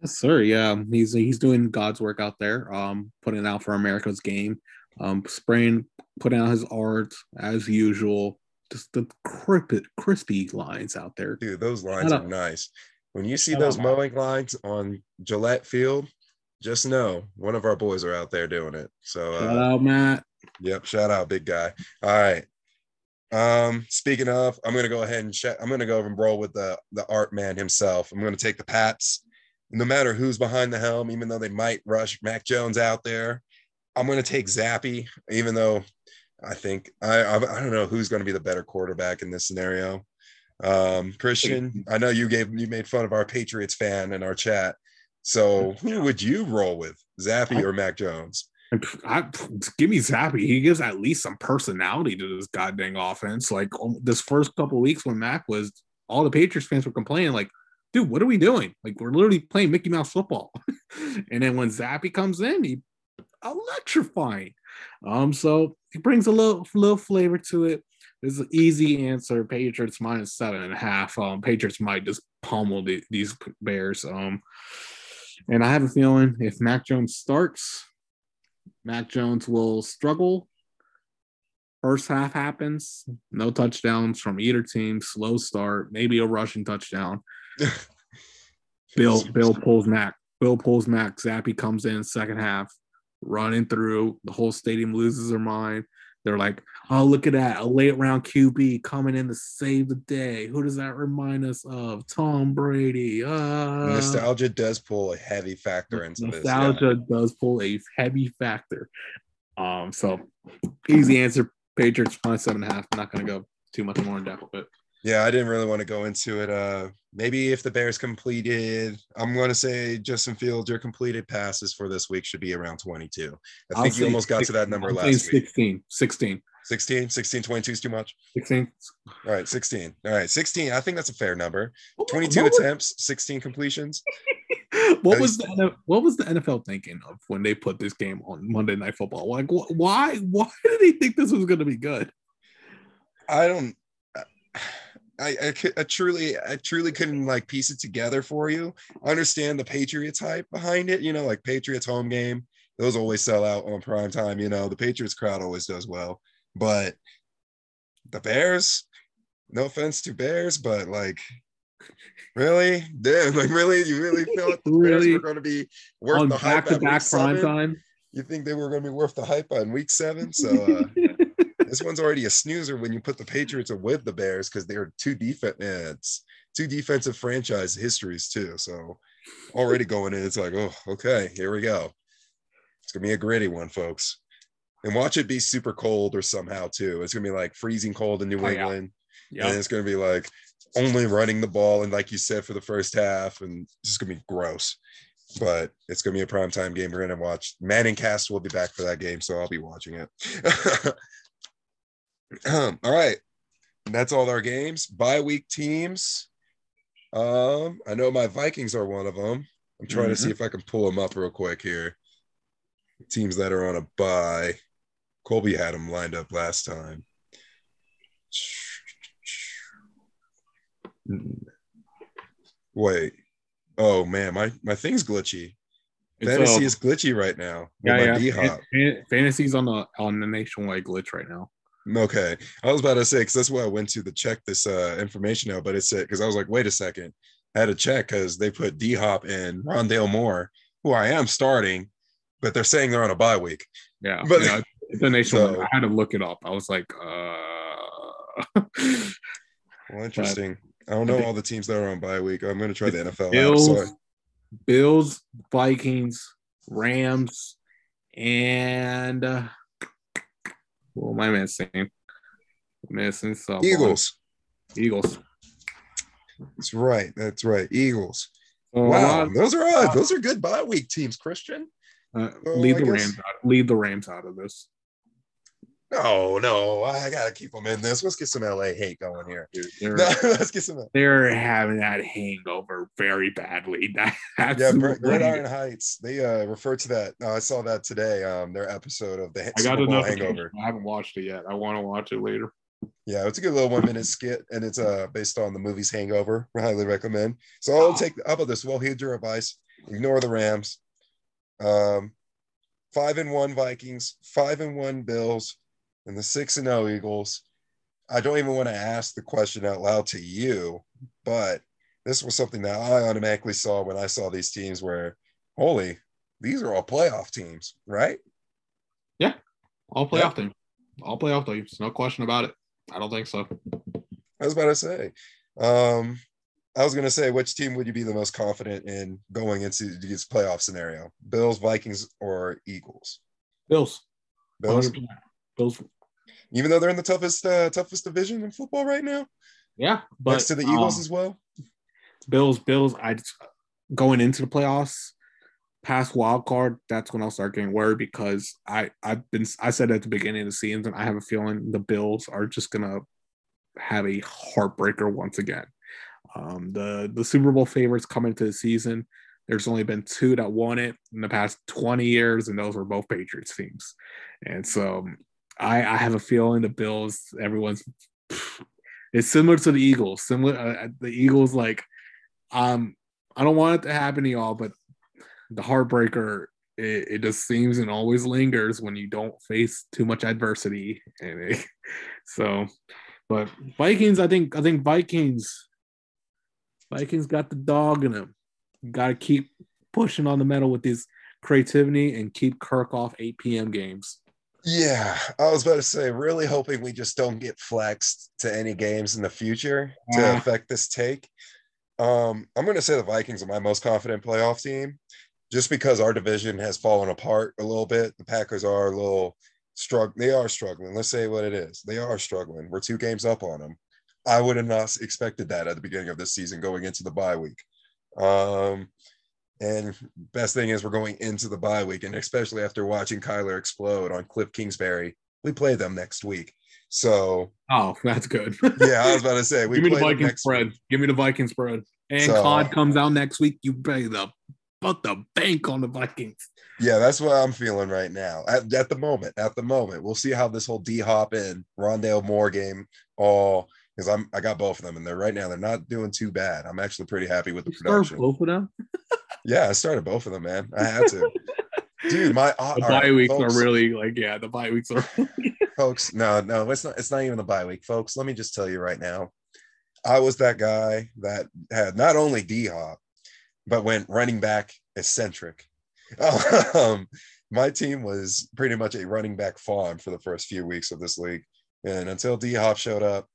Yes, sir. Yeah, he's he's doing God's work out there. Um, putting it out for America's game. Um, spraying, putting out his art as usual. Just the crispy, crispy lines out there. Dude, those lines are nice. When you see those mowing lines on Gillette Field, just know one of our boys are out there doing it. So Shout uh, out, Matt. Yep, shout out, big guy. All right. Um, speaking of, I'm gonna go ahead and check. I'm gonna go over and roll with the the art man himself. I'm gonna take the Pats. No matter who's behind the helm, even though they might rush Mac Jones out there, I'm gonna take Zappe, even though I think I I, I don't know who's gonna be the better quarterback in this scenario. Um, Cristian, I know you gave you made fun of our Patriots fan in our chat. So [laughs] who would you roll with, Zappe or Mac Jones? I, give me Zappe. He gives at least some personality to this goddamn offense. Like um, this first couple weeks when Mac was, all the Patriots fans were complaining, like, dude, what are we doing? Like we're literally playing Mickey Mouse football. [laughs] and then when Zappe comes in, he electrifying. Um, so he brings a little little flavor to it. This is an easy answer. Patriots minus seven and a half. Um, Patriots might just pummel the, these Bears. Um, and I have a feeling if Mac Jones starts, Mac Jones will struggle. First half happens, no touchdowns from either team, slow start, maybe a rushing touchdown. [laughs] Bill Bill pulls Mac. Bill pulls Mac. Zappe comes in second half, running through. The whole stadium loses their mind. They're like, "Oh, look at that! A late round QB coming in to save the day." Who does that remind us of? Tom Brady. Uh, Nostalgia does pull a heavy factor into this. yeah. nostalgia does pull a heavy factor. Um, so easy answer. Patriots minus seven and a half. I'm not going to go too much more in depth with it. Yeah, I didn't really want to go into it. Uh, maybe if the Bears completed, I'm going to say Justin Fields, your completed passes for this week should be around 22. I I'll think you almost got to that number I'm last saying week. 16, 16, 16, 16, 22 is too much. 16. All right, 16. All right, 16. I think that's a fair number. 22 What was- attempts, 16 completions. [laughs] What was the what was the NFL thinking of when they put this game on Monday Night Football? Like, wh- why why [laughs] did they think this was going to be good? I don't. I, I, I truly, I truly couldn't like piece it together for you. I understand the Patriots hype behind it. You know, like Patriots home game, those always sell out on prime time. You know, the Patriots crowd always does well. But the Bears, no offense to Bears, but like, really, damn, [laughs] like really, you really felt the Bears Really? were going to be worth On the hype back to back prime seven? time. You think they were going to be worth the hype on week seven? So. Uh, [laughs] this one's already a snoozer when you put the Patriots with the Bears because they're two defense two defensive franchise histories too. So already going in, it's like, oh, okay, here we go. It's gonna be a gritty one, folks. And watch it be super cold or somehow too. It's gonna be like freezing cold in New Oh. England. yeah. And it's gonna be like only running the ball and like you said for the first half, and it's just gonna be gross. But it's gonna be a prime time game. We're gonna watch. Manning Cast will be back for that game, so I'll be watching it. [laughs] Um, [clears throat] all right. That's all our games. Bye week teams. Um, I know my Vikings are one of them. I'm trying to see if I can pull them up real quick here. Teams that are on a bye. Colby had them lined up last time. Wait. Oh man, my my thing's glitchy. It's, Fantasy uh, is glitchy right now. yeah, yeah. Fantasy's on the on the nationwide glitch right now. Okay. I was about to say, because that's why I went to the check this uh, information out, but it said, because I was like, wait a second. I had to check because they put D Hop and Rondale Moore, who I am starting, but they're saying they're on a bye week. Yeah, But- yeah, it's a. So- I had to look it up. I was like, uh, [laughs] Well, interesting. I don't know all the teams that are on bye week. I'm going to try the NFL. Bills, so Bills, Vikings, Rams, and uh, what am I missing? Missing someone. Eagles. Eagles. That's right. That's right. Eagles. So, Wow. uh, Those are uh, those are good bye week teams, Cristian. uh, leave I the guess- Rams out. Leave the Rams out of this. No, no, I gotta keep them in this. Let's get some LA hate going here. Dude, [laughs] They're, No, let's get some. they're having that hangover very badly. [laughs] That's Yeah, what Gr- it Gridiron is. Heights. They uh referred to that. No, I saw that today. Um, their episode of the I got Super a Bowl notification. Hangover. I haven't watched it yet. I want to watch it later. Yeah, it's a good little one minute skit, and it's uh based on the movie's Hangover. I highly recommend. So I'll Wow. take. How about this? Well, here's your advice: ignore the Rams. Um, five and one Vikings, five and one Bills, and the six and zero Eagles. I don't even want to ask the question out loud to you, but this was something that I automatically saw when I saw these teams. Where, holy, these are all playoff teams, right? Yeah, all playoff teams. All playoff teams. No question about it. I don't think so. I was about to say. Um, I was going to say, which team would you be the most confident in going into this playoff scenario? Bills, Vikings, or Eagles? Bills. Bills, 100%. Bills. Even though they're in the toughest uh, toughest division in football right now, Yeah, but next to the Eagles um, as well. Bills, Bills. I just going into the playoffs, past wild card. That's when I'll start getting worried because I I've been I said at the beginning of the season and I have a feeling the Bills are just gonna have a heartbreaker once again. Um, the the Super Bowl favorites coming to the season. There's only been two that won it in the past 20 years, and those were both Patriots teams. And so I, I have a feeling the Bills, everyone's it's similar to the Eagles. Similar, uh, the Eagles like um, I don't want it to happen to y'all, but the heartbreaker it, it just seems and always lingers when you don't face too much adversity. [laughs] And it, so, but Vikings, I think, I think Vikings, Vikings got the dog in them. Got to keep pushing on the metal with this creativity and keep Kirk off 8 p.m. games. Yeah, I was about to say, really hoping we just don't get flexed to any games in the future to Yeah. affect this take. Um, I'm going to say the Vikings are my most confident playoff team, just because our division has fallen apart a little bit. The Packers are a little struggle. They are struggling. Let's say what it is. They are struggling. We're two games up on them. I would have not expected that at the beginning of this season going into the bye week. Um, and best thing is we're going into the bye week, and especially after watching Kyler explode on Cliff Kingsbury, we play them next week. So Oh, that's good. yeah, I was about to say [laughs] we Give me the play them Viking spread. week. Give me the Vikings spread. And So- COD comes out next week. You pay the put the bank on the Vikings. Yeah, that's what I'm feeling right now. At, at the moment, at the moment, we'll see how this whole D Hop and Rondale Moore game all because I'm I got both of them and they're right now they're not doing too bad. I'm actually pretty happy with the You production. both of them. Yeah, I started both of them, man. I had to. Dude, my uh, [laughs] The all right, bye weeks folks. are really like yeah. The bye weeks are. [laughs] folks no no it's not it's not even the bye week folks let me just tell you right now i was that guy that had not only d-hop but went running back eccentric [laughs] um, my team was pretty much a running back farm for the first few weeks of this league and until d-hop showed up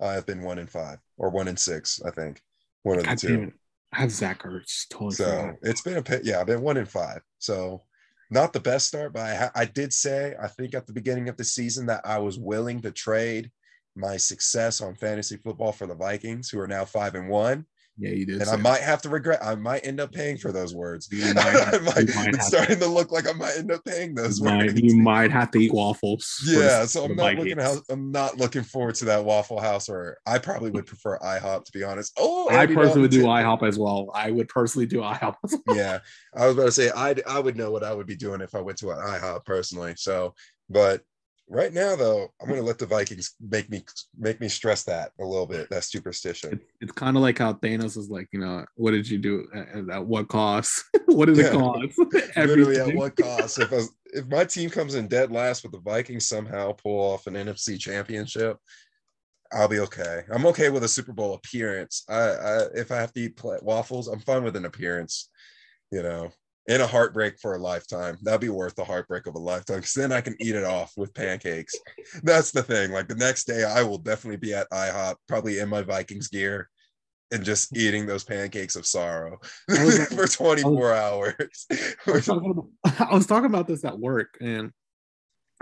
Uh, i've been one in five or one in six i think one of the God two. I have Zach Ertz. Totally so forgot. it's been a pit. Yeah, I've been one in five. So not the best start, but I, I did say I think at the beginning of the season that I was willing to trade my success on fantasy football for the Vikings, who are now five and one. Yeah, you did. And I that. might have to regret. I might end up paying for those words. You might [laughs] I might- it's starting to look like I might end up paying those You might, you might have to eat waffles. [laughs] Yeah, so I'm not looking how I'm not looking forward to that Waffle House, or I probably would prefer IHOP to be honest. Oh, I personally would do IHOP as well. I would personally do [laughs] IHOP. as well. yeah i was about to say i i would know what i would be doing if i went to an ihop personally so but Right now, though, I'm gonna let the Vikings make me make me stress that a little bit. That superstition. It, it's kind of like how Thanos is like, you know, what did you do at, at what cost? [laughs] what did it cost? [laughs] Literally, at what [laughs] cost? If I if my team comes in dead last, but the Vikings somehow pull off an NFC championship, I'll be okay. I'm okay with a Super Bowl appearance. I, I if I have to eat waffles, I'm fine with an appearance. You know, and a heartbreak for a lifetime. That'd be worth the heartbreak of a lifetime because then I can eat it off with pancakes. That's the thing. Like the next day, I will definitely be at IHOP, probably in my Vikings gear. And just eating those pancakes of sorrow [laughs] I was- for 24 hours. I was, about, [laughs] I was talking about this at work and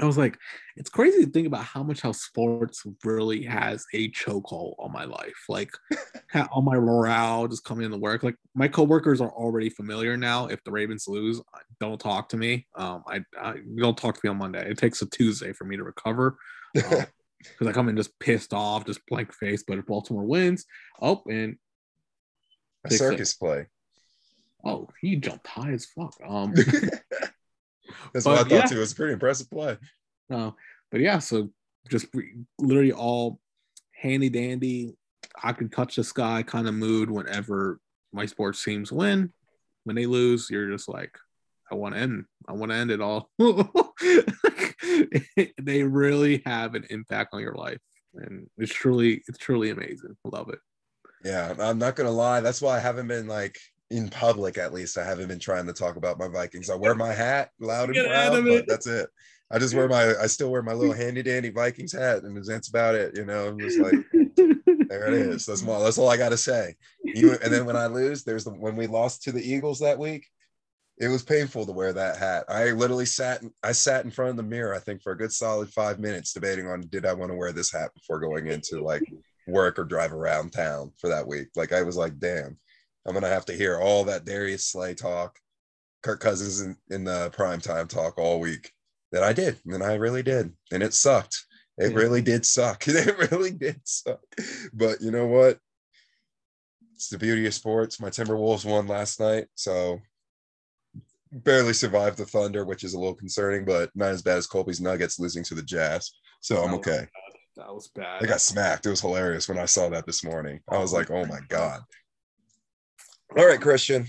I was like, it's crazy to think about how much how sports really has a chokehold on my life. Like [laughs] on my morale just coming into work. Like my coworkers are already familiar now. If the Ravens lose, don't talk to me. Um, I, I don't talk to me on Monday. It takes a Tuesday for me to recover. Um, [laughs] because I come in just pissed off, just blank face. But if Baltimore wins, oh, and a circus play. oh, he jumped high as fuck. Um, [laughs] That's what I thought yeah. too. It was a pretty impressive play. Uh, but yeah, so just re- literally all handy dandy. I can touch the sky kind of mood whenever my sports teams win. When they lose, you're just like, I want to end. I want to end it all. [laughs] they really have an impact on your life, and it's truly, it's truly amazing. Love it. Yeah, I'm not gonna lie. That's why I haven't been like in public. At least I haven't been trying to talk about my Vikings. I wear my hat loud and proud, but it. that's it. I just wear my. I still wear my little [laughs] handy dandy Vikings hat, and that's about it. You know, I'm just like, [laughs] there it is. That's all. That's all I got to say. Even, and then when I lose, there's the when we lost to the Eagles that week. It was painful to wear that hat. I literally sat. I sat in front of the mirror. I think for a good solid five minutes, debating on did I want to wear this hat before going into like work or drive around town for that week. Like I was like, damn, I'm gonna have to hear all that Darius Slay talk, Kirk Cousins in, in the prime time talk all week. That I did, and I really did, and it sucked. It Yeah. really did suck. [laughs] It really did suck. But you know what? It's the beauty of sports. My Timberwolves won last night, so barely survived the Thunder, which is a little concerning, but not as bad as Colby's Nuggets losing to the Jazz. So I'm okay. That was bad. They got smacked. It was hilarious when I saw that this morning. I was like, oh my God. All right, Cristian.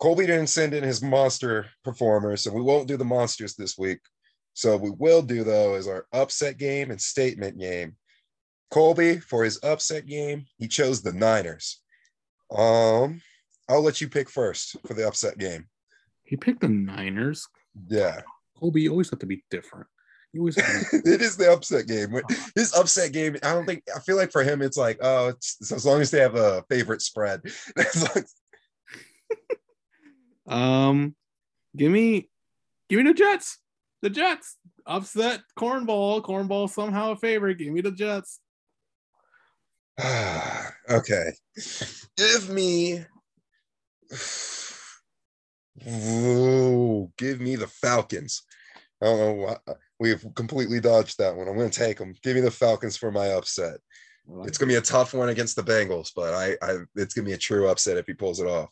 Colby didn't send in his monster performers, so we won't do the monsters this week. So we will do though is our upset game and statement game. Colby, for his upset game, he chose the Niners. Um, I'll let you pick first for the upset game. He picked the Niners. Yeah, Colby, you always have to be different. You always have to it is the upset game. His upset game, I don't think I feel like for him, it's like, oh, it's, as long as they have a favorite spread. [laughs] [laughs] Um, give me, give me the Jets. The Jets upset Cornball. Cornball somehow a favorite. Give me the Jets. [sighs] okay. Give me. [sighs] Ooh, give me the Falcons. I don't know why we've completely dodged that one. I'm going to take them. Give me the Falcons for my upset. It's going to be a tough one against the Bengals, but I, I it's going to be a true upset if he pulls it off.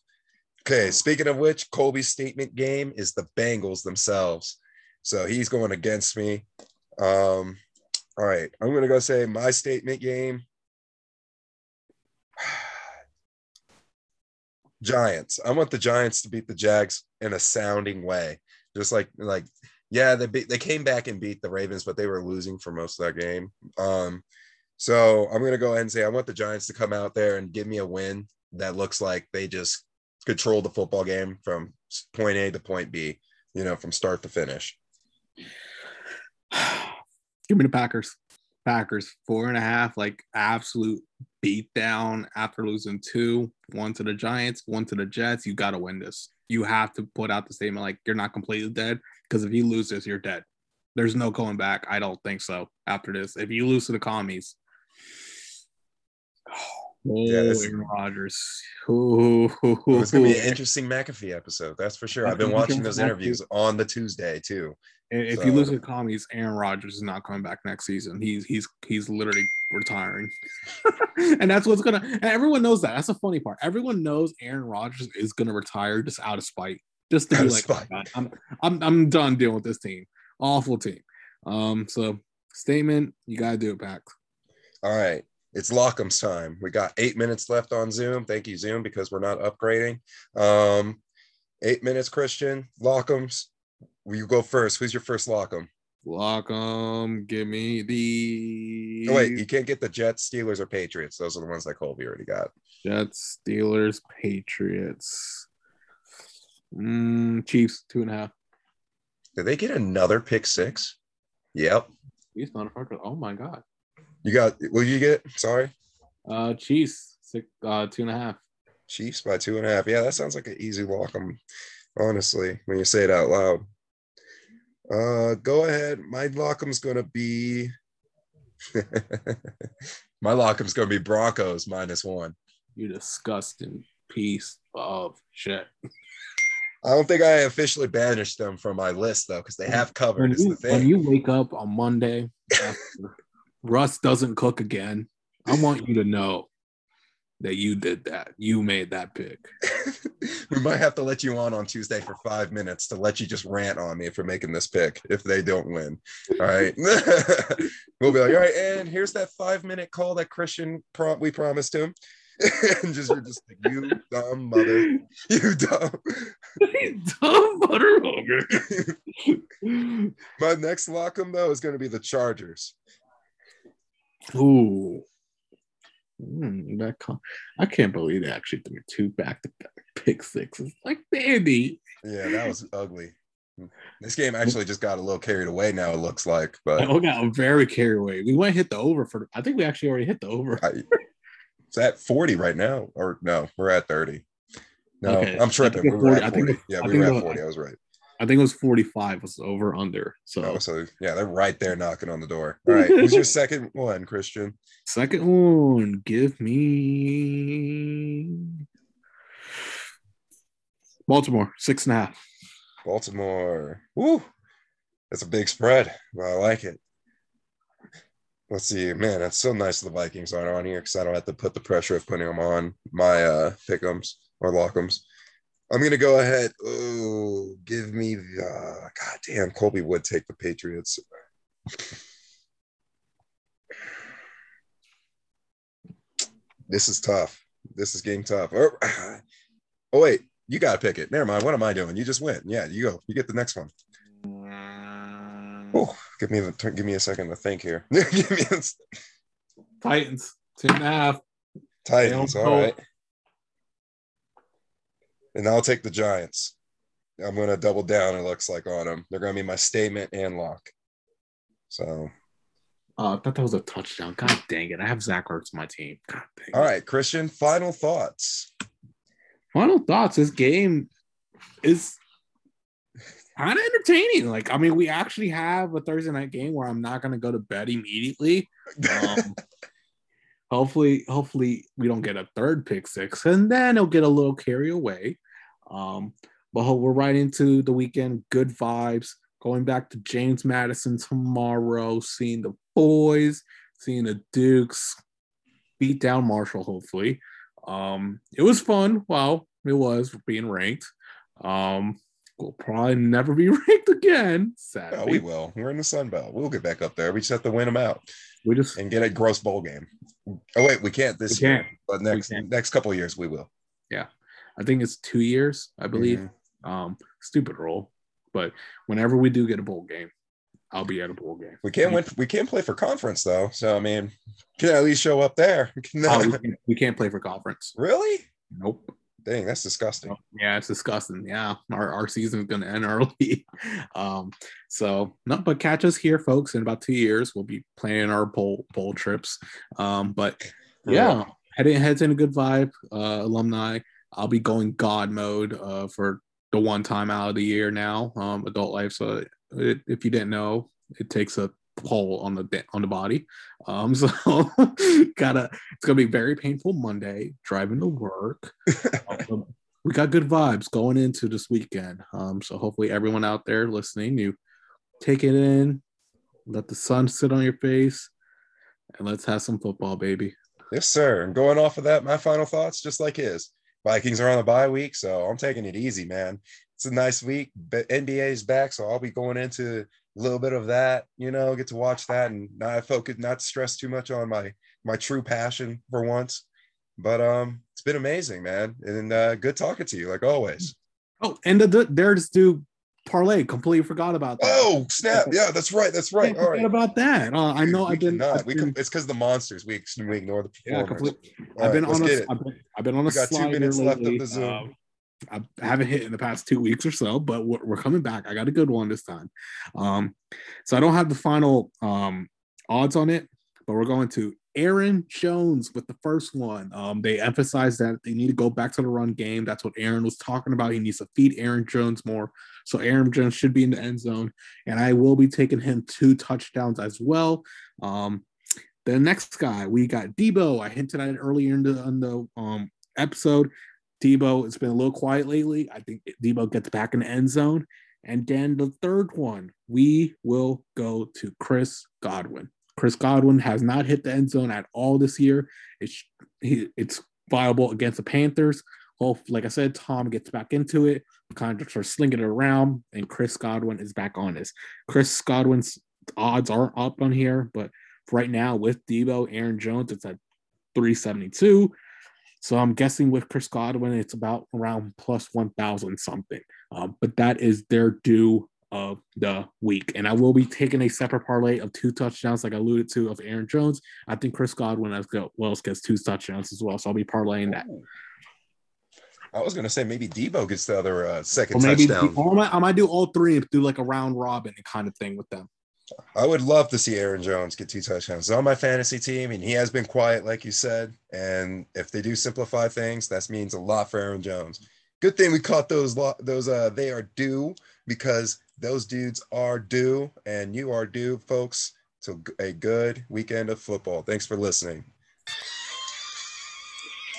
Okay, speaking of which, Colby's statement game is the Bengals themselves. So he's going against me. Um, all right, I'm going to go say my statement game. [sighs] Giants. I want the Giants to beat the Jags in a sounding way. Just like like yeah, they they came back and beat the Ravens, but they were losing for most of that game. Um, so I'm gonna go ahead and say I want the Giants to come out there and give me a win that looks like they just control the football game from point A to point B, you know, from start to finish. [sighs] Give me the Packers. Packers four and a half, like absolute beat down after losing two, one to the Giants, one to the Jets. You got to win this. You have to put out the statement like you're not completely dead because if you lose this, you're dead. There's no going back. I don't think so after this. If you lose to the commies, oh, [sighs] Yeah, this- Aaron Rodgers. Ooh, It's gonna be an interesting McAfee episode, that's for sure. I've been watching those interviews on the Tuesday too. If So- you lose to the commies, Aaron Rodgers is not coming back next season. He's he's he's literally retiring, [laughs] and that's what's gonna. Everyone knows that. That's the funny part. Everyone knows Aaron Rodgers is gonna retire just out of spite, just to be like, "Oh, God, I'm I'm I'm done dealing with this team. Awful team. Um, so statement, you gotta do it back. All right. It's Lockham's time. We got eight minutes left on Zoom. Thank you, Zoom, because we're not upgrading. Um, eight minutes, Cristian. Lockham's. Will you go first? Who's your first Lockham? Lockham, give me the Oh, wait, you can't get the Jets, Steelers, or Patriots. Those are the ones that Colby already got. Jets, Steelers, Patriots. Mm, Chiefs, two and a half. Did they get another pick six? Yep. These motherfuckers. Oh my god. You got, will you get, sorry, Uh Chiefs, six uh two and a half. Chiefs by two and a half. Yeah, that sounds like an easy Lockham, honestly, when you say it out loud. Uh, go ahead. My Lockham's going to be, [laughs] my Lockham's going to be Broncos minus one. You disgusting piece of shit. I don't think I officially banished them from my list though, because they have covered. When Is you, the thing. when you wake up on Monday [laughs] Russ doesn't cook again, I want you to know that you did that. You made that pick. [laughs] we might have to let you on on Tuesday for five minutes to let you just rant on me for making this pick if they don't win. All right. [laughs] we'll be like, all right, and here's that five minute call that Cristian we promised him. [laughs] and just you're just like, you dumb mother, you dumb. [laughs] Dumb butterhugger. [laughs] My next lock'em though is gonna be the Chargers. Ooh. Mm, that con- I can't believe they actually threw two back to back pick sixes. Like, Dandy. Yeah, that was ugly. This game actually just got a little carried away now, it looks like, but I got very carried away. We went hit the over for, I think we actually already hit the over. I, it's at 40 right now, or no, we're at 30. No, Okay, I'm tripping. We were 40. I at think 40. it- Yeah, we were at was- 40. I was right. I think it was 45 was over under. So, Oh, so yeah, they're right there knocking on the door. All right, who's your [laughs] second one, Cristian? second one, give me Baltimore, six and a half. Baltimore. Woo, that's a big spread. Well, I like it. Let's see, man. That's so nice. The Vikings aren't on here because I don't have to put the pressure of putting them on my uh pick'ems or lock'ems. I'm gonna go ahead. Oh, give me the God damn. Colby would take the Patriots. This is tough. This is getting tough. Oh, [sighs] oh wait, you gotta pick it. Never mind. What am I doing? You just win. Yeah, you go. You get the next one. Oh, give me the give me a second to think here. [laughs] give me a, Titans, two and a half. Titans. All right. And I'll take the Giants. I'm gonna double down. It looks like on them. They're gonna be my statement and lock. So, Oh, I thought that was a touchdown. God dang it. I have Zach Ertz on my team. God dang it. all right, Cristian. Final thoughts. Final thoughts. This game is kind of entertaining. Like, I mean, we actually have a Thursday night game where I'm not going to go to bed immediately. [laughs] Um, hopefully, hopefully we don't get a third pick six, and then it'll get a little carry away. Um, but we're right into the weekend. Good vibes. Going back to James Madison tomorrow, seeing the boys, seeing the Dukes beat down Marshall. Hopefully, um, it was fun. Well, it was being ranked. Um, we'll probably never be [laughs] ranked again. Sadly, Oh, we will. We're in the Sun Belt. We'll get back up there. We just have to win them out we just and get a gross bowl game. Oh wait, we can't this We year, can't. but next next couple of years we will. Yeah, I think it's two years, I believe. Mhm. Um, stupid rule, but whenever we do get a bowl game, I'll be at a bowl game. We can't win. We can't play for conference though. So I mean, can at least show up there. [laughs] Oh, we, can't, we can't play for conference. really? Nope. Dang, that's disgusting. Yeah, it's disgusting. Yeah, our, our season's gonna end [laughs] early. um, so no, but catch us here, folks. In about two years, we'll be planning our bowl bowl trips. Um, but yeah, heading heads in a good vibe. Uh, alumni. I'll be going God mode uh, for the one time out of the year now. Um, adult life. So it, if you didn't know, it takes a toll on the on the body. Um, [laughs] so gotta it's gonna be very painful Monday driving to work. [laughs] Um, we got good vibes going into this weekend. Um, so hopefully everyone out there listening, you take it in, let the sun sit on your face, and let's have some football, baby. Yes, sir. And going off of that, my final thoughts, just like his. Vikings are on a bye week, so I'm taking it easy, man. It's a nice week. But NBA's back, so I'll be going into little bit of that, you know, get to watch that and not focus, not stress too much on my my true passion for once. But um, it's been amazing, man, and uh, good talking to you like always. Oh, and the, the there's do parlay. Completely forgot about that. Oh snap! Yeah, that's right. That's right. All right. about that. Uh, I know. We I've been. Not. We been, it's because the monsters. We we ignore the yeah, performers. complete, I've been right, on a. get it. I've been, I've been on a We got two minutes left of the Zoom. Um, I haven't hit in the past two weeks or so, but we're, we're coming back. I got a good one this time. Um, so I don't have the final um, odds on it, but we're going to Aaron Jones with the first one. Um, they emphasized that they need to go back to the run game. That's what Aaron was talking about. He needs to feed Aaron Jones more. So Aaron Jones should be in the end zone, and I will be taking him two touchdowns as well. Um, the next guy we got Debo. I hinted at it earlier in the, in the um, episode. Debo, it's been a little quiet lately. I think Debo gets back in the end zone. And then the third one, we will go to Chris Godwin. Chris Godwin has not hit the end zone at all this year. It's he, it's viable against the Panthers. Well, like I said, Tom gets back into it, of starts slinging it around, and Chris Godwin is back on this. Chris Godwin's odds are up on here, but right now with Debo, Aaron Jones, it's at 372. So I'm guessing with Chris Godwin, it's about around plus 1,000 something. Um, but that is their due of the week. And I will be taking a separate parlay of two touchdowns, like I alluded to, of Aaron Jones. I think Chris Godwin as well gets two touchdowns as well. So I'll be parlaying that. I was gonna say maybe Debo gets the other uh, second touchdown. or I, might, I might do all three and do like a round robin kind of thing with them. I would love to see Aaron Jones get two touchdowns. He's on my fantasy team, and he has been quiet, like you said. And if they do simplify things, that means a lot for Aaron Jones. Good thing we caught those. Those uh, they are due because those dudes are due, and you are due, folks. To a good weekend of football. Thanks for listening.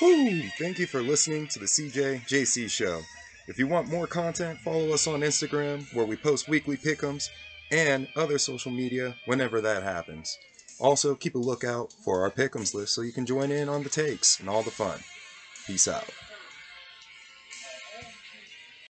Woo! Thank you for listening to the CJ JC Show. If you want more content, follow us on Instagram where we post weekly pickums and other social media whenever that happens. Also, keep a lookout for our pickums list so you can join in on the takes and all the fun. Peace out.